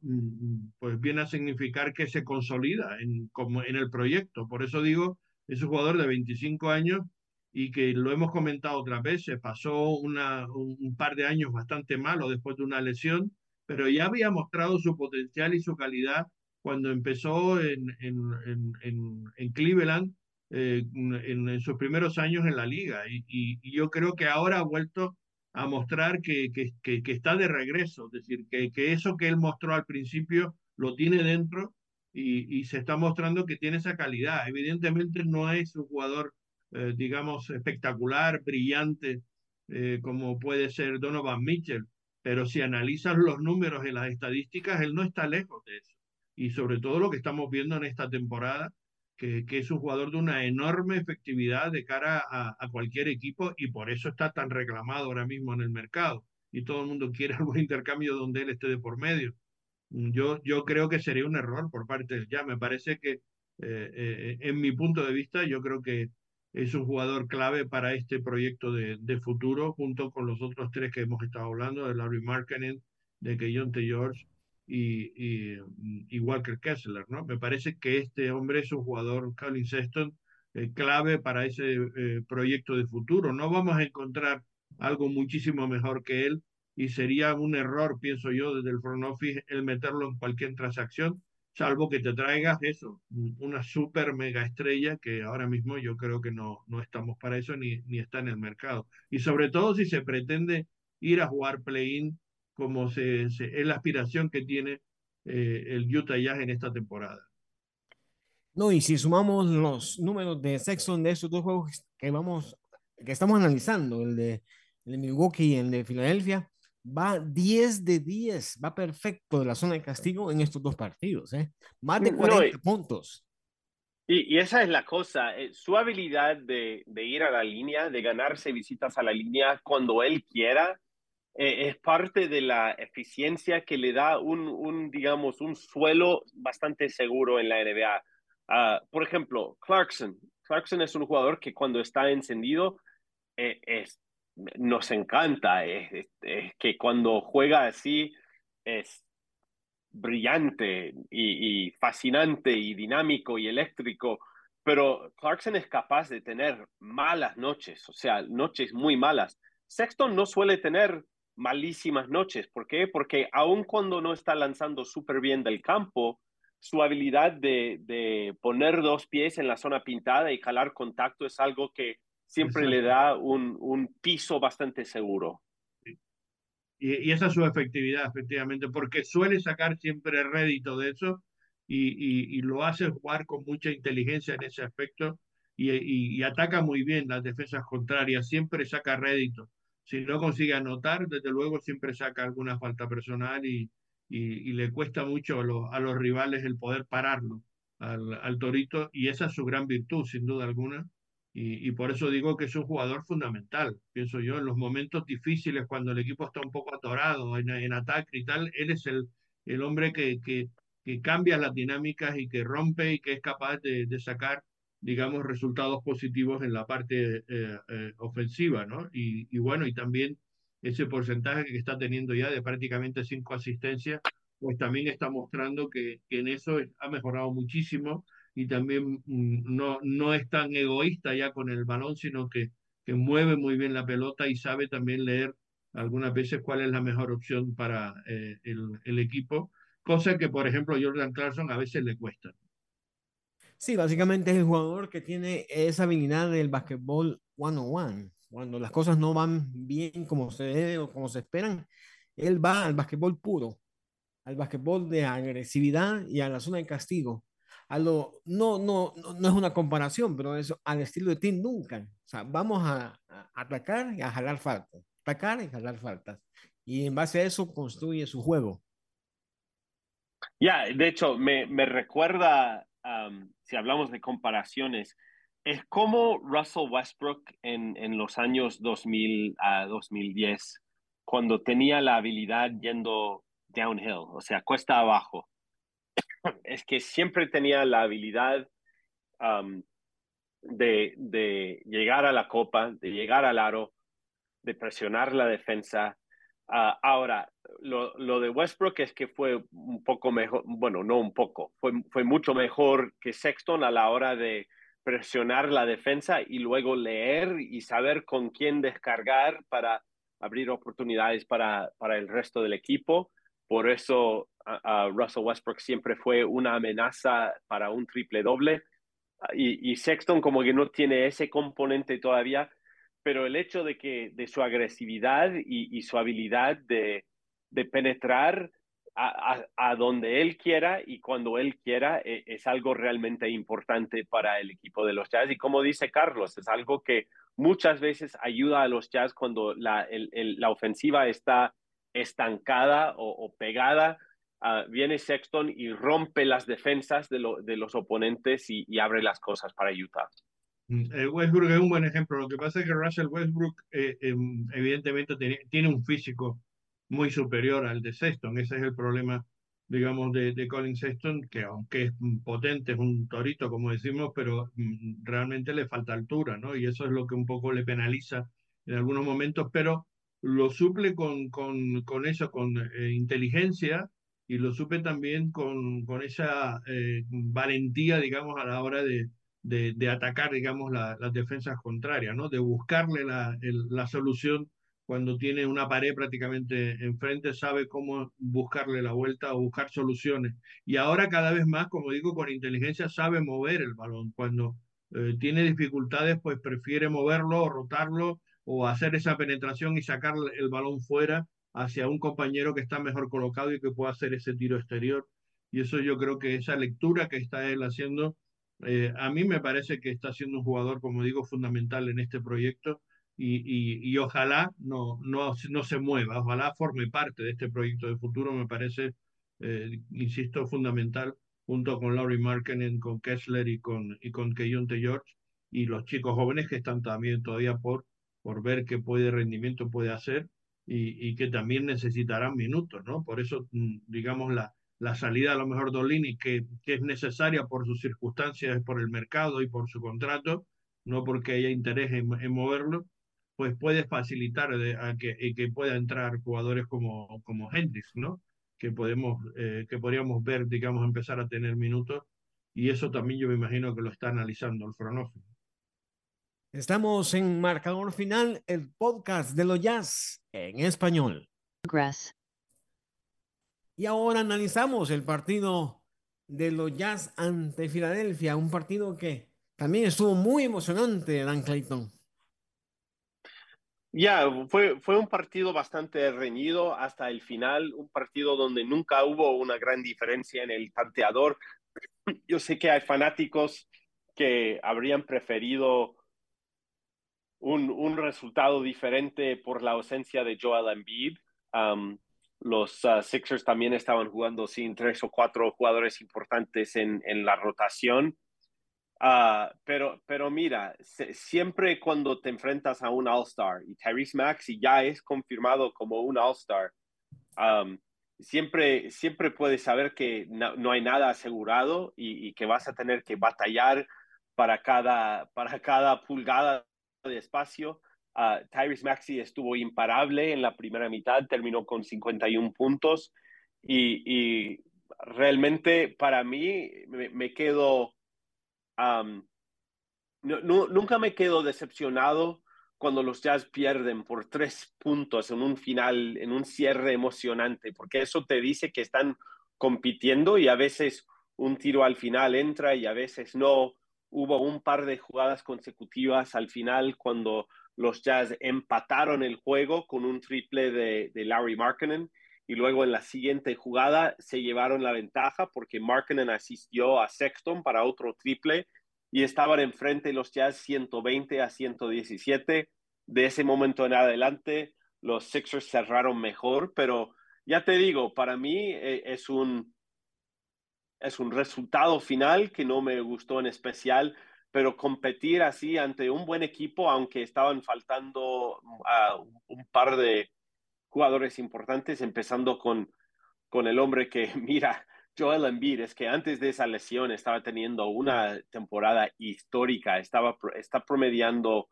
pues viene a significar que se consolida en, como en el proyecto. Por eso digo es un jugador de 25 años y que lo hemos comentado otras veces, pasó una, un, un, par de años bastante malo después de una lesión, pero ya había mostrado su potencial y su calidad cuando empezó en, en, en, en Cleveland eh, en, sus primeros años en la liga. Y, y, yo creo que ahora ha vuelto a mostrar que, que, que, está de regreso, es decir, que, que eso que él mostró al principio lo tiene dentro y, y, se está mostrando que tiene esa calidad. Evidentemente no es un jugador, eh, digamos, espectacular, brillante, eh, como puede ser Donovan Mitchell, pero si analizas los números y las estadísticas, él no está lejos de eso. Y sobre todo lo que estamos viendo en esta temporada, que, que es un jugador de una enorme efectividad de cara a, cualquier equipo y por eso está tan reclamado ahora mismo en el mercado. Y todo el mundo quiere algún intercambio donde él esté de por medio yo, yo creo que sería un error por parte del ya. Me parece que, eh, eh, en mi punto de vista, yo creo que es un jugador clave para este proyecto de, futuro, junto con los otros tres que hemos estado hablando, de Larry Markkinen, de Keyonte George y, y, y, Walker Kessler, ¿no? Me parece que este hombre es un jugador, Colin Sexton, eh, clave para ese eh, proyecto de futuro. No vamos a encontrar algo muchísimo mejor que él, y sería un error, pienso yo, desde el front office el meterlo en cualquier transacción, salvo que te traigas eso, una super mega estrella que ahora mismo yo creo que no, no estamos para eso ni, ni está en el mercado. Y sobre todo si se pretende ir a jugar play-in como se, es la aspiración que tiene eh, el Utah Jazz en esta temporada. No, y si sumamos los números de Sexton de estos dos juegos que vamos, que estamos analizando, el de, el de Milwaukee y el de Filadelfia, va 10 de 10, va perfecto de la zona de castigo en estos dos partidos, ¿eh? Más de 40 puntos. Y, y, esa es la cosa, eh, su habilidad de, de, ir a la línea, de ganarse visitas a la línea cuando él quiera, eh, es parte de la eficiencia que le da un, un, digamos, un suelo bastante seguro en la NBA. Uh, ah, por ejemplo, Clarkson. Clarkson es un jugador que cuando está encendido eh, es nos encanta, es, que cuando juega así es brillante y, fascinante y dinámico y eléctrico, pero Clarkson es capaz de tener malas noches, o sea, noches muy malas. Sexton no suele tener malísimas noches, ¿por qué? Porque aun cuando no está lanzando súper bien del campo, su habilidad de, de poner dos pies en la zona pintada y jalar contacto es algo que siempre le da un, un, piso bastante seguro. Y, y, esa es su efectividad, efectivamente, porque suele sacar siempre rédito de eso y, y, y lo hace jugar con mucha inteligencia en ese aspecto y, ataca muy bien las defensas contrarias, siempre saca rédito. Si no consigue anotar, desde luego siempre saca alguna falta personal y, y, le cuesta mucho a los, a los rivales el poder pararlo al, al Torito y esa es su gran virtud, sin duda alguna y, por eso digo que es un jugador fundamental, pienso yo, en los momentos difíciles, cuando el equipo está un poco atorado en, en ataque y tal, él es el, el hombre que, que, que, cambia las dinámicas y que rompe y que es capaz de, de sacar, digamos, resultados positivos en la parte eh, eh, ofensiva, ¿no? Y, bueno, y también ese porcentaje que está teniendo ya de prácticamente cinco asistencias, pues también está mostrando que en eso ha mejorado muchísimo y también mm, no, no es tan egoísta ya con el balón, sino que, que mueve muy bien la pelota y sabe también leer algunas veces cuál es la mejor opción para eh, el, el, equipo, cosa que, por ejemplo, Jordan Clarkson a veces le cuesta. Sí, básicamente es el jugador que tiene esa habilidad del básquetbol one-on-one. Cuando las cosas no van bien como se debe o como se esperan, él va al básquetbol puro, al básquetbol de agresividad y a la zona de castigo a lo, no, no, no, es una comparación, pero es al estilo de Tim Duncan. O sea, vamos a, atacar y a jalar faltas, atacar y jalar faltas. Y en base a eso construye su juego. Ya, de hecho, me, me recuerda, si hablamos de comparaciones, es como Russell Westbrook en, en los años 2000 a 2010, cuando tenía la habilidad yendo downhill, o sea, cuesta abajo es que siempre tenía la habilidad de, de, llegar a la copa, de llegar al aro, de presionar la defensa. Uh, ahora, lo, lo, de Westbrook es que fue un poco mejor, bueno, no un poco, fue, fue mucho mejor que Sexton a la hora de presionar la defensa y luego leer y saber con quién descargar para abrir oportunidades para, para el resto del equipo. Por eso Russell Westbrook siempre fue una amenaza para un triple doble. Y, Sexton como que no tiene ese componente todavía, pero el hecho de que de su agresividad y, su habilidad de, penetrar a, donde él quiera y cuando él quiera es, es, algo realmente importante para el equipo de los Jazz. Y como dice Carlos, es algo que muchas veces ayuda a los Jazz cuando la, la ofensiva está estancada o, o pegada, uh, viene Sexton y rompe las defensas de, lo, de los oponentes y, y, abre las cosas para Utah. Mm, eh, Westbrook es un buen ejemplo. Lo que pasa es que Russell Westbrook eh, eh, evidentemente tiene, tiene, un físico muy superior al de Sexton. Ese es el problema, digamos, de, de Colin Sexton, que aunque es potente, es un torito, como decimos, pero mm, realmente le falta altura, ¿no? Y eso es lo que un poco le penaliza en algunos momentos, pero lo suple con, con, con eso, con eh, inteligencia y lo supe también con, con esa eh, valentía, digamos, a la hora de, de, atacar, digamos, la, las defensas contrarias, ¿no? De buscarle la, la solución cuando tiene una pared prácticamente enfrente, sabe cómo buscarle la vuelta o buscar soluciones. Y ahora cada vez más, como digo, con inteligencia sabe mover el balón. Cuando eh, tiene dificultades, pues prefiere moverlo o rotarlo o hacer esa penetración y sacar el balón fuera hacia un compañero que está mejor colocado y que pueda hacer ese tiro exterior. Y eso yo creo que esa lectura que está él haciendo, eh, a mí me parece que está siendo un jugador, como digo, fundamental en este proyecto y, y, ojalá no, no, no se mueva, ojalá forme parte de este proyecto de futuro, me parece, eh, insisto, fundamental, junto con Laurie Markkinen, con Kessler y con, y con George, y los chicos jóvenes que están también todavía por, por ver qué puede rendimiento puede hacer y, y que también necesitarán minutos, ¿no? Por eso, mm, digamos, la, la salida a lo mejor de Olini, que, que es necesaria por sus circunstancias, por el mercado y por su contrato, no porque haya interés en, en moverlo, pues puede facilitar a que, que pueda entrar jugadores como, como Hendrix, ¿no? Que, podemos, eh, que podríamos ver, digamos, empezar a tener minutos. Y eso también yo me imagino que lo está analizando el Fronófilo. Estamos en Marcador Final, el podcast de los Jazz en español. Gracias. Y ahora analizamos el partido de los Jazz ante Filadelfia, un partido que también estuvo muy emocionante, Dan Clayton. Ya, fue, fue un partido bastante reñido hasta el final, un partido donde nunca hubo una gran diferencia en el tanteador. Yo sé que hay fanáticos que habrían preferido un, un resultado diferente por la ausencia de Joel Embiid. los uh, Sixers también estaban jugando sin tres o cuatro jugadores importantes en, en la rotación. Uh, pero, pero mira, siempre cuando te enfrentas a un All-Star y Tyrese Maxey ya es confirmado como un All-Star, um, siempre, siempre puedes saber que no, no hay nada asegurado y, y, que vas a tener que batallar para cada, para cada pulgada de espacio. Uh, Tyrese Maxey estuvo imparable en la primera mitad, terminó con 51 puntos y, realmente para mí me, quedo nunca me quedo decepcionado cuando los Jazz pierden por tres puntos en un final, en un cierre emocionante, porque eso te dice que están compitiendo y a veces un tiro al final entra y a veces no. Hubo un par de jugadas consecutivas al final cuando los Jazz empataron el juego con un triple de, Larry Markkinen y luego en la siguiente jugada se llevaron la ventaja porque Markkinen asistió a Sexton para otro triple y estaban enfrente los Jazz 120 a 117. De ese momento en adelante, los Sixers cerraron mejor, pero ya te digo, para mí eh, es un, es un resultado final que no me gustó en especial, pero competir así ante un buen equipo, aunque estaban faltando uh, un par de jugadores importantes, empezando con, con el hombre que, mira, Joel Embiid, es que antes de esa lesión estaba teniendo una temporada histórica, estaba, está promediando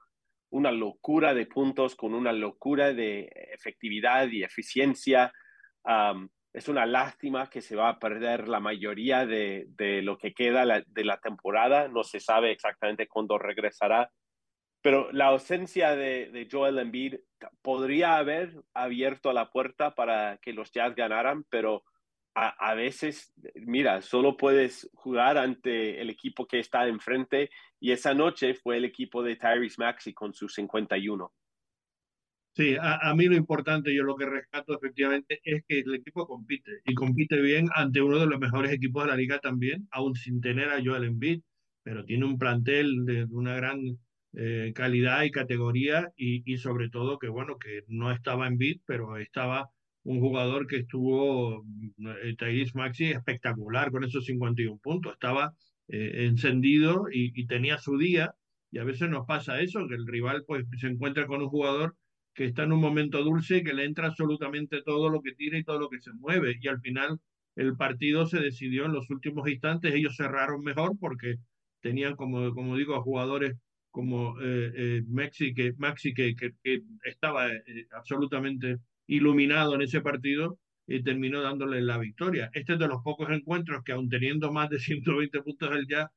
una locura de puntos con una locura de efectividad y eficiencia. Es una lástima que se va a perder la mayoría de, de lo que queda de la temporada. No se sabe exactamente cuándo regresará, pero la ausencia de, de, Joel Embiid podría haber abierto la puerta para que los Jazz ganaran, pero a, a, veces, mira, solo puedes jugar ante el equipo que está enfrente y esa noche fue el equipo de Tyrese Maxi con sus 51. Sí, a, a, mí lo importante, yo lo que rescato efectivamente es que el equipo compite y compite bien ante uno de los mejores equipos de la liga también, aún sin tener a Joel Embiid, pero tiene un plantel de, una gran eh, calidad y categoría y, y, sobre todo que bueno, que no estaba en bid, pero estaba un jugador que estuvo, eh, Maxi, espectacular con esos 51 puntos, estaba eh, encendido y, y, tenía su día y a veces nos pasa eso, que el rival pues se encuentra con un jugador que está en un momento dulce, que le entra absolutamente todo lo que tira y todo lo que se mueve y al final el partido se decidió en los últimos instantes, ellos cerraron mejor porque tenían como, como digo a jugadores como eh, eh, Maxi, que, Maxi que, que, que estaba eh, absolutamente iluminado en ese partido y terminó dándole la victoria. Este es de los pocos encuentros que aun teniendo más de 120 puntos el ya,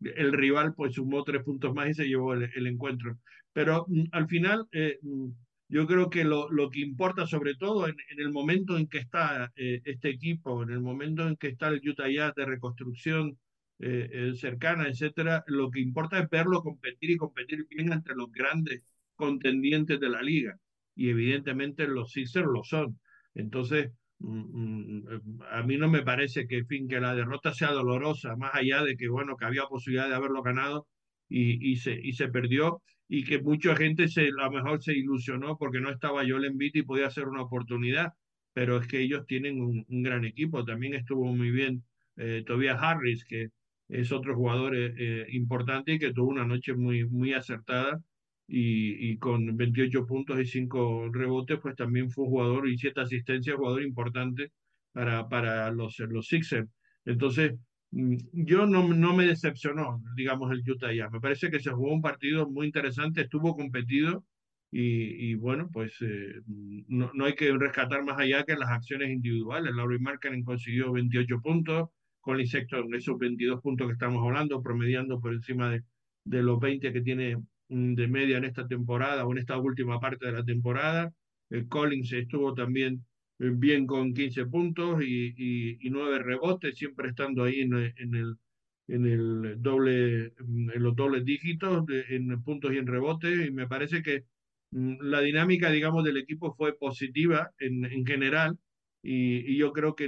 el rival pues sumó tres puntos más y se llevó el, el encuentro. Pero mm, al final eh, mm, yo creo que lo, lo, que importa sobre todo en, en el momento en que está eh, este equipo, en el momento en que está el Utah Jazz de reconstrucción, eh, eh, cercana, etcétera, lo que importa es verlo competir y competir bien entre los grandes contendientes de la liga. y evidentemente los Sixers lo son. Entonces, mm, mm, a mí no me parece que, fin, que la derrota sea dolorosa, más allá de que, bueno, que había posibilidad de haberlo ganado y, y, se, y se perdió y que mucha gente se, a lo mejor se ilusionó porque no estaba Joel Embiid y podía ser una oportunidad, pero es que ellos tienen un, gran equipo. También estuvo muy bien eh, Tobias Harris, que es otro jugador eh, eh, importante y que tuvo una noche muy, muy acertada y, y, con 28 puntos y 5 rebotes, pues también fue jugador y 7 asistencias, jugador importante para, para los, los Sixers. Entonces, yo no, no me decepcionó, digamos, el Utah ya. Me parece que se jugó un partido muy interesante, estuvo competido y, bueno, pues eh, no, no, hay que rescatar más allá que las acciones individuales. Laurie Markkinen consiguió 28 puntos, Colin Sexton esos 22 puntos que estamos hablando, promediando por encima de, de los 20 que tiene mm, de media en esta temporada o en esta última parte de la temporada. El Collins estuvo también bien con 15 puntos y, y, y 9 rebotes, siempre estando ahí en, el, doble, en los dobles dígitos, en puntos y en rebotes, y me parece que mm, la dinámica, digamos, del equipo fue positiva en, en general, y, yo creo que,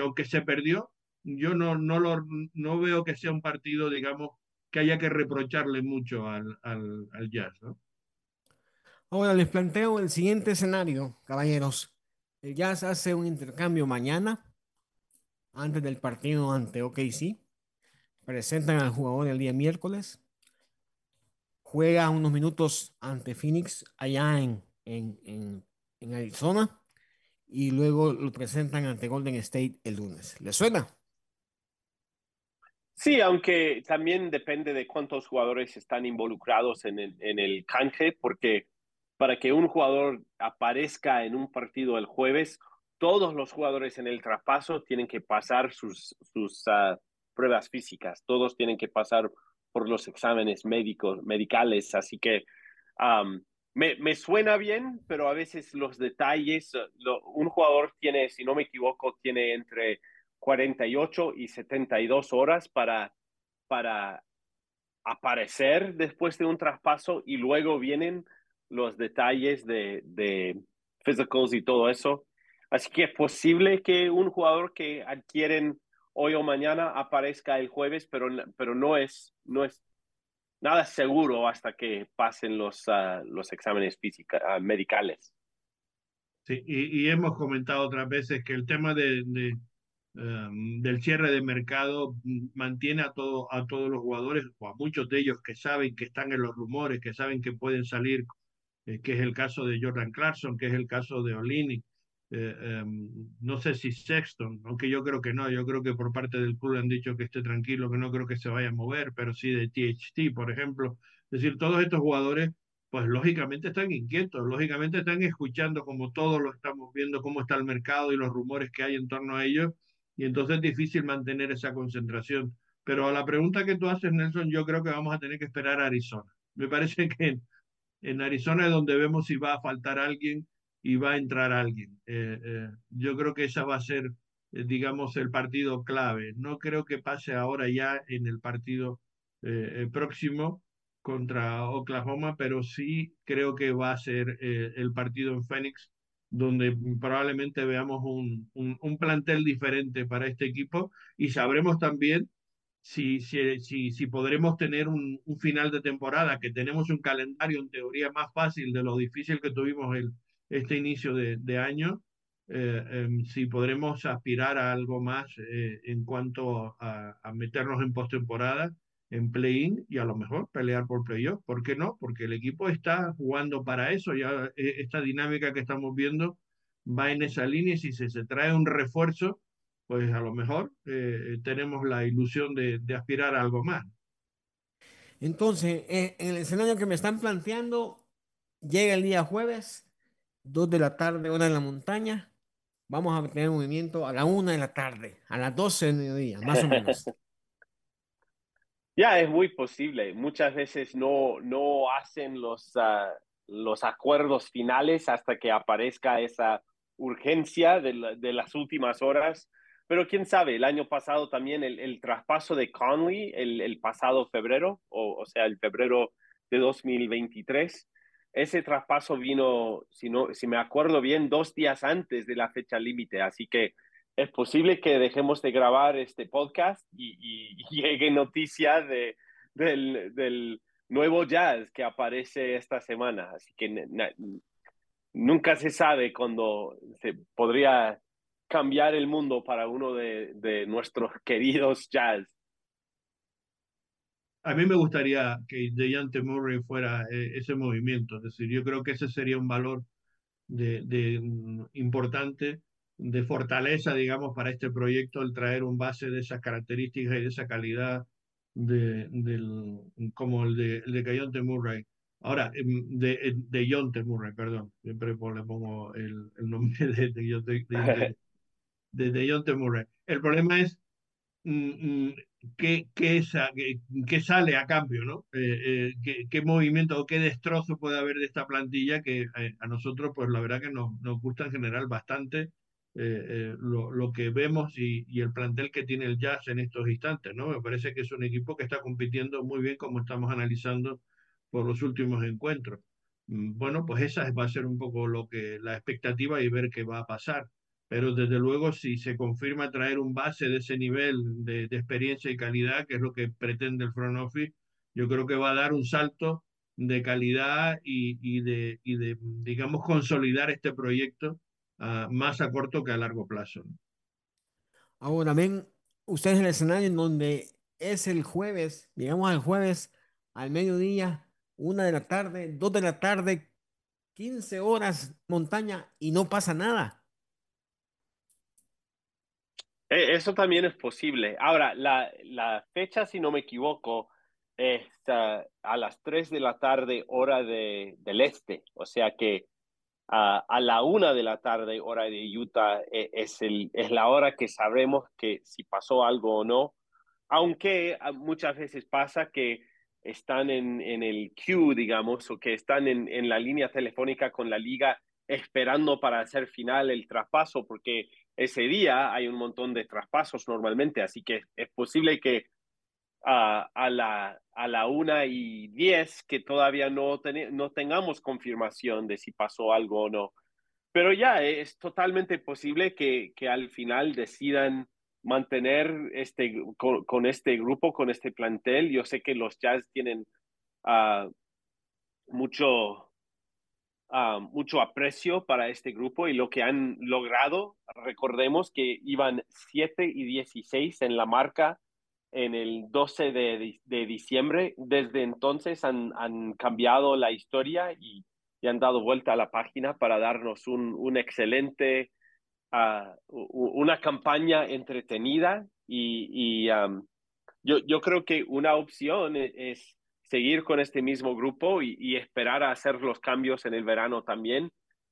aunque se perdió, yo no, no, lo, no veo que sea un partido, digamos, que haya que reprocharle mucho al, al, al Jazz, ¿no? Ahora les planteo el siguiente escenario, caballeros. El Jazz hace un intercambio mañana, antes del partido ante OKC. Presentan al jugador el día miércoles. Juega unos minutos ante Phoenix allá en, en, en, en Arizona. Y luego lo presentan ante Golden State el lunes. ¿Le suena? Sí, aunque también depende de cuántos jugadores están involucrados en el, en el canje, porque para que un jugador aparezca en un partido el jueves, todos los jugadores en el traspaso tienen que pasar sus, sus uh, pruebas físicas, todos tienen que pasar por los exámenes médicos, medicales, así que me, me, suena bien, pero a veces los detalles, lo, un jugador tiene, si no me equivoco, tiene entre 48 y 72 horas para, para aparecer después de un traspaso y luego vienen los detalles de, de physicals y todo eso. Así que es posible que un jugador que adquieren hoy o mañana aparezca el jueves, pero, pero no, es, no es nada seguro hasta que pasen los, uh, los exámenes física, uh, medicales. Sí, y, y, hemos comentado otras veces que el tema de, de um, del cierre de mercado mantiene a, todo, a todos los jugadores, o a muchos de ellos que saben que están en los rumores, que saben que pueden salir eh, que es el caso de Jordan Clarkson, que es el caso de Olini. Eh, eh, no sé si Sexton, aunque yo creo que no, yo creo que por parte del club han dicho que esté tranquilo, que no creo que se vaya a mover, pero sí de THT, por ejemplo. Es decir, todos estos jugadores, pues lógicamente están inquietos, lógicamente están escuchando como todos lo estamos viendo, cómo está el mercado y los rumores que hay en torno a ellos, y entonces es difícil mantener esa concentración. Pero a la pregunta que tú haces, Nelson, yo creo que vamos a tener que esperar a Arizona. Me parece que en Arizona es donde vemos si va a faltar alguien y va a entrar alguien. Eh, eh, yo creo que esa va a ser, eh, digamos, el partido clave. No creo que pase ahora ya en el partido próximo contra Oklahoma, pero sí creo que va a ser el partido en Phoenix, donde probablemente veamos un, un plantel diferente para este equipo y sabremos también si, si, si, si podremos tener un, un, final de temporada, que tenemos un calendario en teoría más fácil de lo difícil que tuvimos el, este inicio de, de año, eh, eh, si podremos aspirar a algo más eh, en cuanto a, a, meternos en postemporada, en play-in y a lo mejor pelear por playoff. ¿Por qué no? Porque el equipo está jugando para eso, ya esta dinámica que estamos viendo va en esa línea y si se, se trae un refuerzo, pues a lo mejor eh, tenemos la ilusión de, de, aspirar a algo más. Entonces, eh, en el escenario que me están planteando, llega el día jueves, 2 de la tarde, hora en la montaña. Vamos a tener movimiento a la 1 de la tarde, a las 12 del mediodía, más o menos. ya, es muy posible. Muchas veces no, no hacen los, uh, los acuerdos finales hasta que aparezca esa urgencia de, la, de las últimas horas pero quién sabe, el año pasado también el, el traspaso de Conley, el, el pasado febrero, o, o, sea, el febrero de 2023, ese traspaso vino, si, no, si me acuerdo bien, dos días antes de la fecha límite, así que es posible que dejemos de grabar este podcast y, llegue noticia de, del, del, nuevo jazz que aparece esta semana. Así que nunca se sabe cuándo se podría cambiar el mundo para uno de, de nuestros queridos jazz. A mí me gustaría que DeJounte Murray fuera eh, ese movimiento, es decir, yo creo que ese sería un valor de, de, mm, importante de fortaleza, digamos, para este proyecto, el traer un base de esas características y de esa calidad de, del, como el de, el de Cayonte Murray. Ahora, em, de, de Yonte Murray, perdón, siempre le pongo el, el nombre de, de, de, de, Murray. El problema es mm, mm, qué, qué, qué, sale a cambio, ¿no? Eh, eh, qué, movimiento o qué destrozo puede haber de esta plantilla que eh, a nosotros, pues la verdad que nos, nos gusta en general bastante lo, lo, que vemos y, y, el plantel que tiene el Jazz en estos instantes, ¿no? Me parece que es un equipo que está compitiendo muy bien como estamos analizando por los últimos encuentros. Mm, bueno, pues esa va a ser un poco lo que la expectativa y ver qué va a pasar. Pero desde luego, si se confirma traer un base de ese nivel de, experiencia y calidad, que es lo que pretende el front office, yo creo que va a dar un salto de calidad y, y, de, y de, digamos, consolidar este proyecto más a corto que a largo plazo. Ahora, ven ustedes el escenario en donde es el jueves, digamos al jueves, al mediodía, una de la tarde, dos de la tarde, 15 horas montaña y no pasa nada. E, eso también es posible. Ahora, la, la fecha, si no me equivoco, es a las 3 de la tarde, hora de, del este. O sea que a, la una de la tarde, hora de Utah, e, es, el, es la hora que sabremos que si pasó algo o no, aunque ah, muchas veces pasa que están en, en el queue, digamos, o que están en, en la línea telefónica con la liga esperando para hacer final el traspaso, porque ese día hay un montón de traspasos normalmente, así que es posible que a, la, a la una y diez que todavía no, no tengamos confirmación de si pasó algo o no. Pero ya es totalmente posible que, que al final decidan mantener este, con, este grupo, con este plantel. Yo sé que los Jazz tienen uh, mucho, uh, mucho aprecio para este grupo y lo que han logrado. Recordemos que iban 7 y 16 en la marca en el 12 de, de diciembre. Desde entonces han, han cambiado la historia y, y, han dado vuelta a la página para darnos un, un excelente, uh, una campaña entretenida y, y um, yo, yo creo que una opción es, es seguir con este mismo grupo y, esperar a hacer los cambios en el verano también.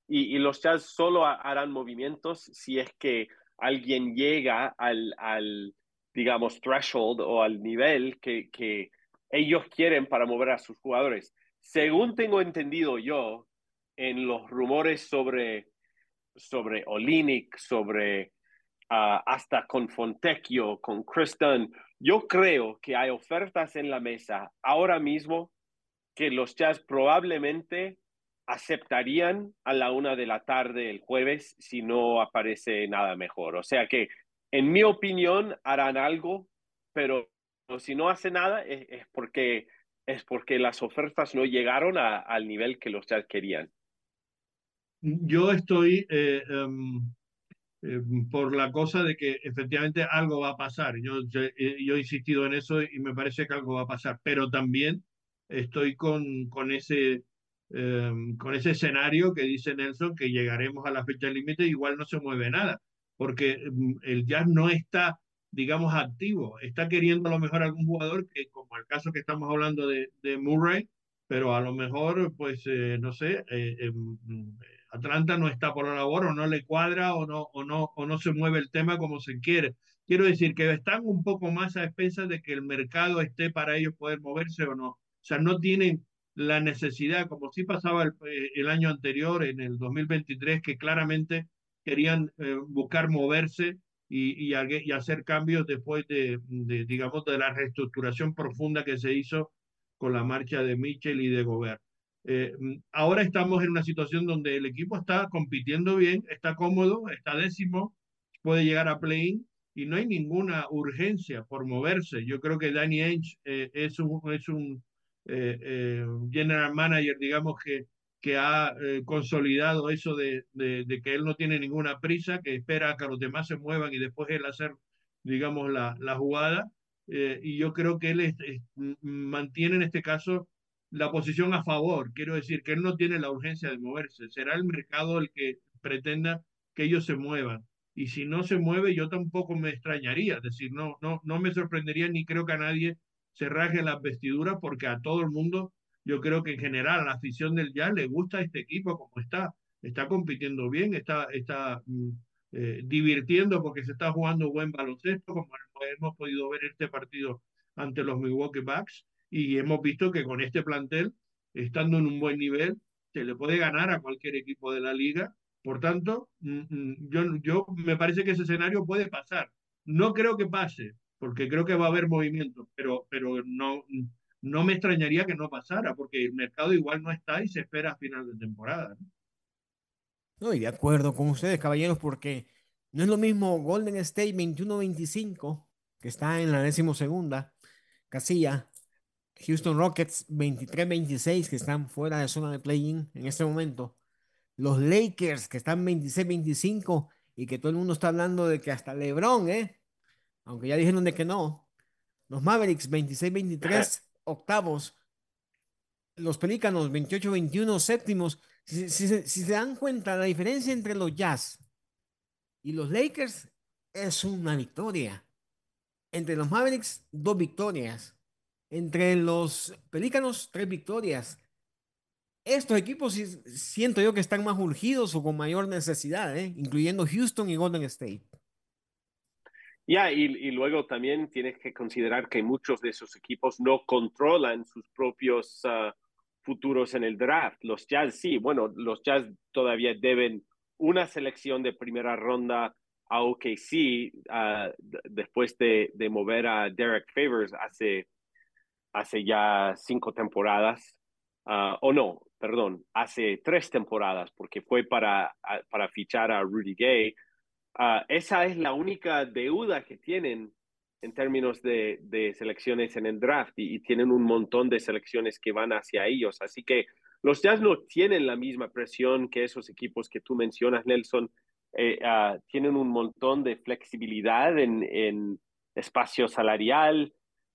Y, los Jazz solo harán movimientos si es que alguien llega al, al digamos, threshold o al nivel que, que ellos quieren para mover a sus jugadores. Según tengo entendido yo, en los rumores sobre, sobre Olinic, sobre uh, hasta con Fontecchio, con Kristen, yo creo que hay ofertas en la mesa ahora mismo que los Jazz probablemente aceptarían a la una de la tarde el jueves si no aparece nada mejor. O sea que en mi opinión, harán algo, pero si no hace nada es, porque, es porque las ofertas no llegaron a, al nivel que los ya querían. Yo estoy eh, em, em, por la cosa de que efectivamente algo va a pasar. Yo, eh, yo, he insistido en eso y me parece que algo va a pasar, pero también estoy con, con ese... Em, con ese escenario que dice Nelson que llegaremos a la fecha límite igual no se mueve nada porque mm, el Jazz no está, digamos, activo. Está queriendo a lo mejor algún jugador que, como el caso que estamos hablando de, Murray, pero a lo mejor, pues, eh, no sé, eh, eh, Atlanta no está por la labor o no le cuadra o no, o, no, o no se mueve el tema como se quiere. Quiero decir que están un poco más a expensas de que el mercado esté para ellos poder moverse o no. O sea, no tienen la necesidad, como sí pasaba el, el año anterior, en el 2023, que claramente querían eh, buscar moverse y, y, hacer cambios después de, de, digamos, de la reestructuración profunda que se hizo con la marcha de Mitchell y de Gobert. Eh, ahora estamos en una situación donde el equipo está compitiendo bien, está cómodo, está décimo, puede llegar a play y no hay ninguna urgencia por moverse. Yo creo que Danny Ainge eh, es un, es un eh, eh, general manager, digamos, que, que ha consolidado eso de, de, de, que él no tiene ninguna prisa, que espera a que los demás se muevan y después él hacer, digamos, la, la jugada. y yo creo que él mantiene en este caso la posición a favor. Quiero decir que él no tiene la urgencia de moverse. Será el mercado el que pretenda que ellos se muevan y si no se mueve yo tampoco me extrañaría, es decir, no, no, no me sorprendería ni creo que a nadie se raje las vestiduras porque a todo el mundo, yo creo que en general a la afición del Jazz le gusta este equipo como está, está compitiendo bien, está, está mm, eh, divirtiendo porque se está jugando buen baloncesto, como hemos podido ver este partido ante los Milwaukee Bucks, y hemos visto que con este plantel, estando en un buen nivel, se le puede ganar a cualquier equipo de la liga por tanto, mm, mm, yo, yo me parece que ese escenario puede pasar. No creo que pase, porque creo que va a haber movimiento, pero, pero no, no me extrañaría que no pasara, porque el mercado igual no está y se espera a final de temporada. No, y de acuerdo con ustedes, caballeros, porque no es lo mismo Golden State 21-25, que está en la decimosegunda casilla, Houston Rockets 23-26, que están fuera de zona de play-in en este momento, los Lakers que están 26-25 y que todo el mundo está hablando de que hasta LeBron, ¿eh? Aunque ya dijeron de que no. Los Mavericks 26-23 octavos. Los Pelícanos 28-21 séptimos. Si, se dan cuenta, la diferencia entre los Jazz y los Lakers es una victoria. Entre los Mavericks, dos victorias. Entre los Pelícanos, tres victorias estos equipos siento yo que están más urgidos o con mayor necesidad, ¿eh? incluyendo Houston y Golden State. Ya, y, y, luego también tienes que considerar que muchos de esos equipos no controlan sus propios uh, futuros en el draft. Los Jazz sí, bueno, los Jazz todavía deben una selección de primera ronda a OKC uh, después de, de, mover a Derek Favors hace, hace ya cinco temporadas. Uh, o no, perdón, hace tres temporadas, porque fue para, para fichar a Rudy Gay. Uh, esa es la única deuda que tienen en términos de, de selecciones en el draft y, tienen un montón de selecciones que van hacia ellos. Así que los Jazz no tienen la misma presión que esos equipos que tú mencionas, Nelson. Eh, tienen un montón de flexibilidad en, en espacio salarial,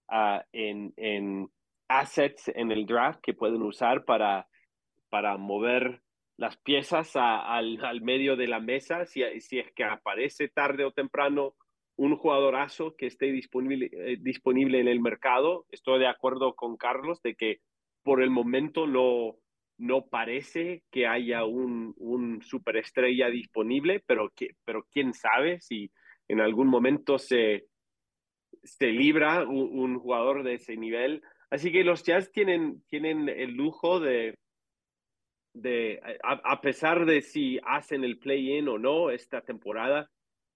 uh, en, en assets en el draft que pueden usar para para mover las piezas al, al, medio de la mesa, si, si es que aparece tarde o temprano un jugadorazo que esté disponible, eh, disponible en el mercado. Estoy de acuerdo con Carlos de que por el momento no, no parece que haya un, un superestrella disponible, pero, que, pero quién sabe si en algún momento se, se libra un, un jugador de ese nivel. Así que los Jazz tienen, tienen el lujo de, de, a, pesar de si hacen el play-in o no esta temporada,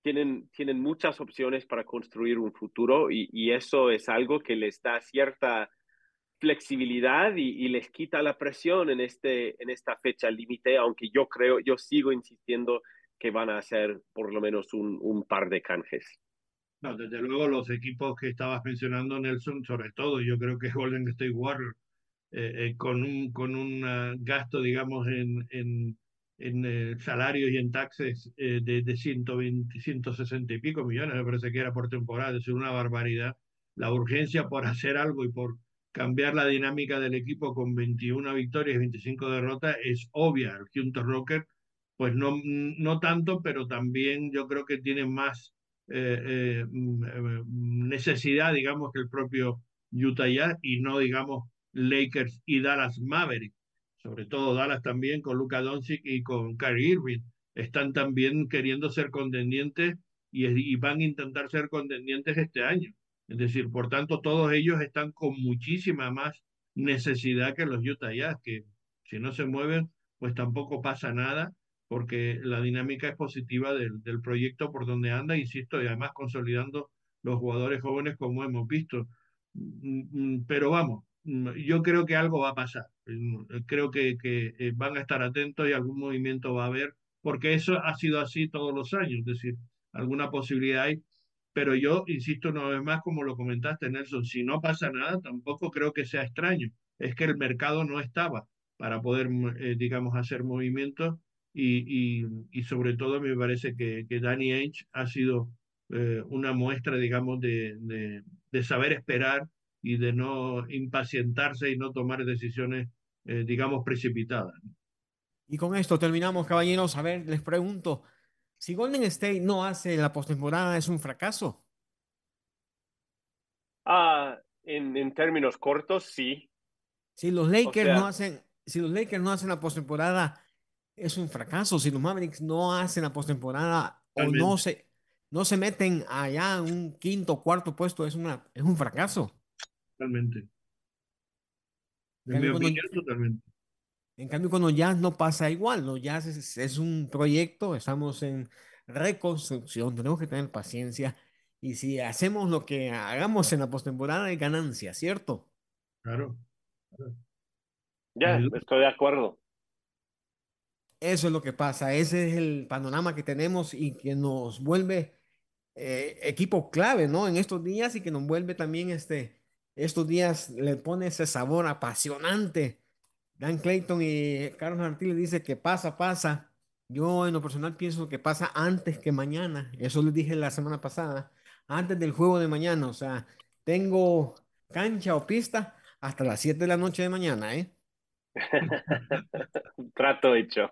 tienen, tienen muchas opciones para construir un futuro y, eso es algo que les da cierta flexibilidad y, y, les quita la presión en, este, en esta fecha límite, aunque yo creo, yo sigo insistiendo que van a hacer por lo menos un, un par de canjes. No, desde luego los equipos que estabas mencionando, Nelson, sobre todo, yo creo que Golden State Warriors eh, eh, con un, con un gasto, digamos, en, en, en eh, salarios y en taxes de, de 120, 160 y pico millones, me parece que era por temporada, es una barbaridad. La urgencia por hacer algo y por cambiar la dinámica del equipo con 21 victorias y 25 derrotas es obvia. El Houston Rocker, pues no, no tanto, pero también yo creo que tiene más mm, necesidad, digamos, que el propio Utah Jazz y no, digamos, Lakers y Dallas Mavericks, sobre todo Dallas también con Luka Doncic y con Kyrie Irving, están también queriendo ser contendientes y, y, van a intentar ser contendientes este año. Es decir, por tanto, todos ellos están con muchísima más necesidad que los Utah Jazz, que si no se mueven, pues tampoco pasa nada, porque la dinámica es positiva del, del proyecto por donde anda, insisto, y además consolidando los jugadores jóvenes como hemos visto. Mm, mm, pero vamos, Mm, yo creo que algo va a pasar. Creo que, que eh, van a estar atentos y algún movimiento va a haber, porque eso ha sido así todos los años, es decir, alguna posibilidad hay. Pero yo insisto una vez más, como lo comentaste, Nelson, si no pasa nada, tampoco creo que sea extraño. Es que el mercado no estaba para poder, eh, digamos, hacer movimientos y, y, y, sobre todo me parece que, que Danny Ainge ha sido eh, una muestra, digamos, de, de, de, saber esperar y de no impacientarse y no tomar decisiones, eh, digamos, precipitadas. Y con esto terminamos, caballeros. A ver, les pregunto, si Golden State no hace la postemporada, ¿es un fracaso? Ah, en, en términos cortos, sí. Si los Lakers o sea, no hacen, si los Lakers no hacen la postemporada, es un fracaso. Si los Mavericks no hacen la postemporada o no se, no se meten allá en un quinto o cuarto puesto, es, una, es un fracaso. Totalmente. En mi opinión, totalmente. En cambio, cuando Jazz no pasa igual, ¿no? Jazz es, es, un proyecto, estamos en reconstrucción, tenemos que tener paciencia. Y si hacemos lo que hagamos en la postemporada, hay ganancia, ¿cierto? Claro. claro. Ya, estoy de acuerdo. Eso es lo que pasa, ese es el panorama que tenemos y que nos vuelve eh, equipo clave, ¿no? En estos días y que nos vuelve también este, estos días le pone ese sabor apasionante. Dan Clayton y Carlos Artiles dice que pasa, pasa. Yo en lo personal pienso que pasa antes que mañana. Eso les dije la semana pasada, antes del juego de mañana. O sea, tengo cancha o pista hasta las 7 de la noche de mañana, ¿eh? Trato hecho.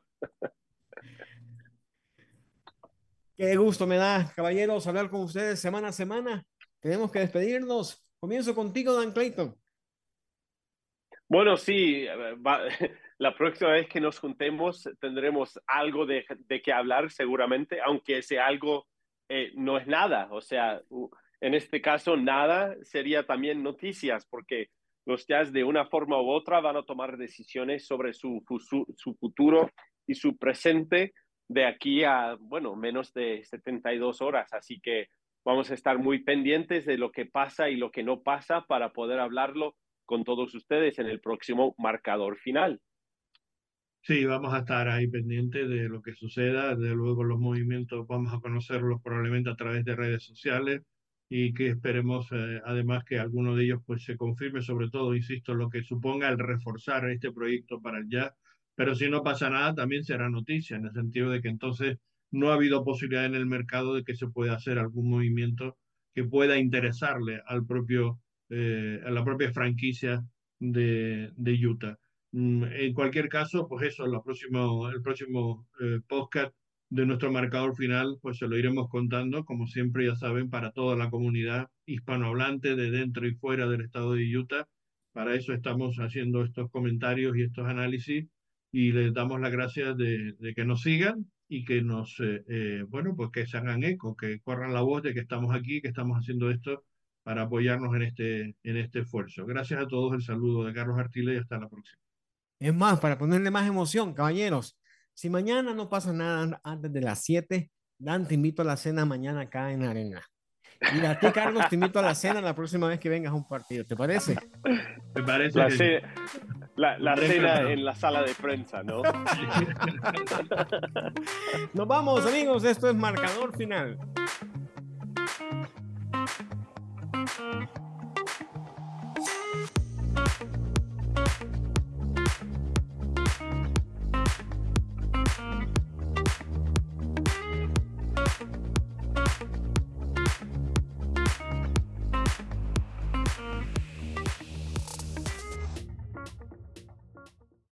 Qué gusto me da, caballeros, hablar con ustedes semana a semana. Tenemos que despedirnos. Comienzo contigo, Dan Clayton. Bueno, sí, va, la próxima vez que nos juntemos tendremos algo de, de qué hablar seguramente, aunque ese algo eh, no es nada. O sea, en este caso, nada sería también noticias, porque los Jazz de una forma u otra van a tomar decisiones sobre su, su, su futuro y su presente de aquí a, bueno, menos de 72 horas. Así que vamos a estar muy pendientes de lo que pasa y lo que no pasa para poder hablarlo con todos ustedes en el próximo marcador final. Sí, vamos a estar ahí pendientes de lo que suceda. De luego los movimientos vamos a conocerlos probablemente a través de redes sociales y que esperemos eh, además que alguno de ellos pues se confirme, sobre todo, insisto, lo que suponga el reforzar este proyecto para el jazz, pero si no pasa nada también será noticia, en el sentido de que entonces no ha habido posibilidad en el mercado de que se pueda hacer algún movimiento que pueda interesarle al propio, eh, a la propia franquicia de, de Utah. Mm, en cualquier caso, pues eso, la próximo, el próximo eh, podcast de nuestro marcador final, pues se lo iremos contando, como siempre ya saben, para toda la comunidad hispanohablante de dentro y fuera del estado de Utah. Para eso estamos haciendo estos comentarios y estos análisis y les damos las gracias de, de que nos sigan y que nos, eh, eh, bueno, pues que se hagan eco, que corran la voz de que estamos aquí, que estamos haciendo esto para apoyarnos en este, en este esfuerzo. Gracias a todos, el saludo de Carlos Artile y hasta la próxima. Es más, para ponerle más emoción, caballeros, si mañana no pasa nada antes de las 7, Dan, te invito a la cena mañana acá en arena. Y a ti, Carlos, te invito a la cena la próxima vez que vengas a un partido. ¿Te parece? Me parece. La, la cena en la sala de prensa, ¿no? Nos vamos, amigos. Esto es marcador final.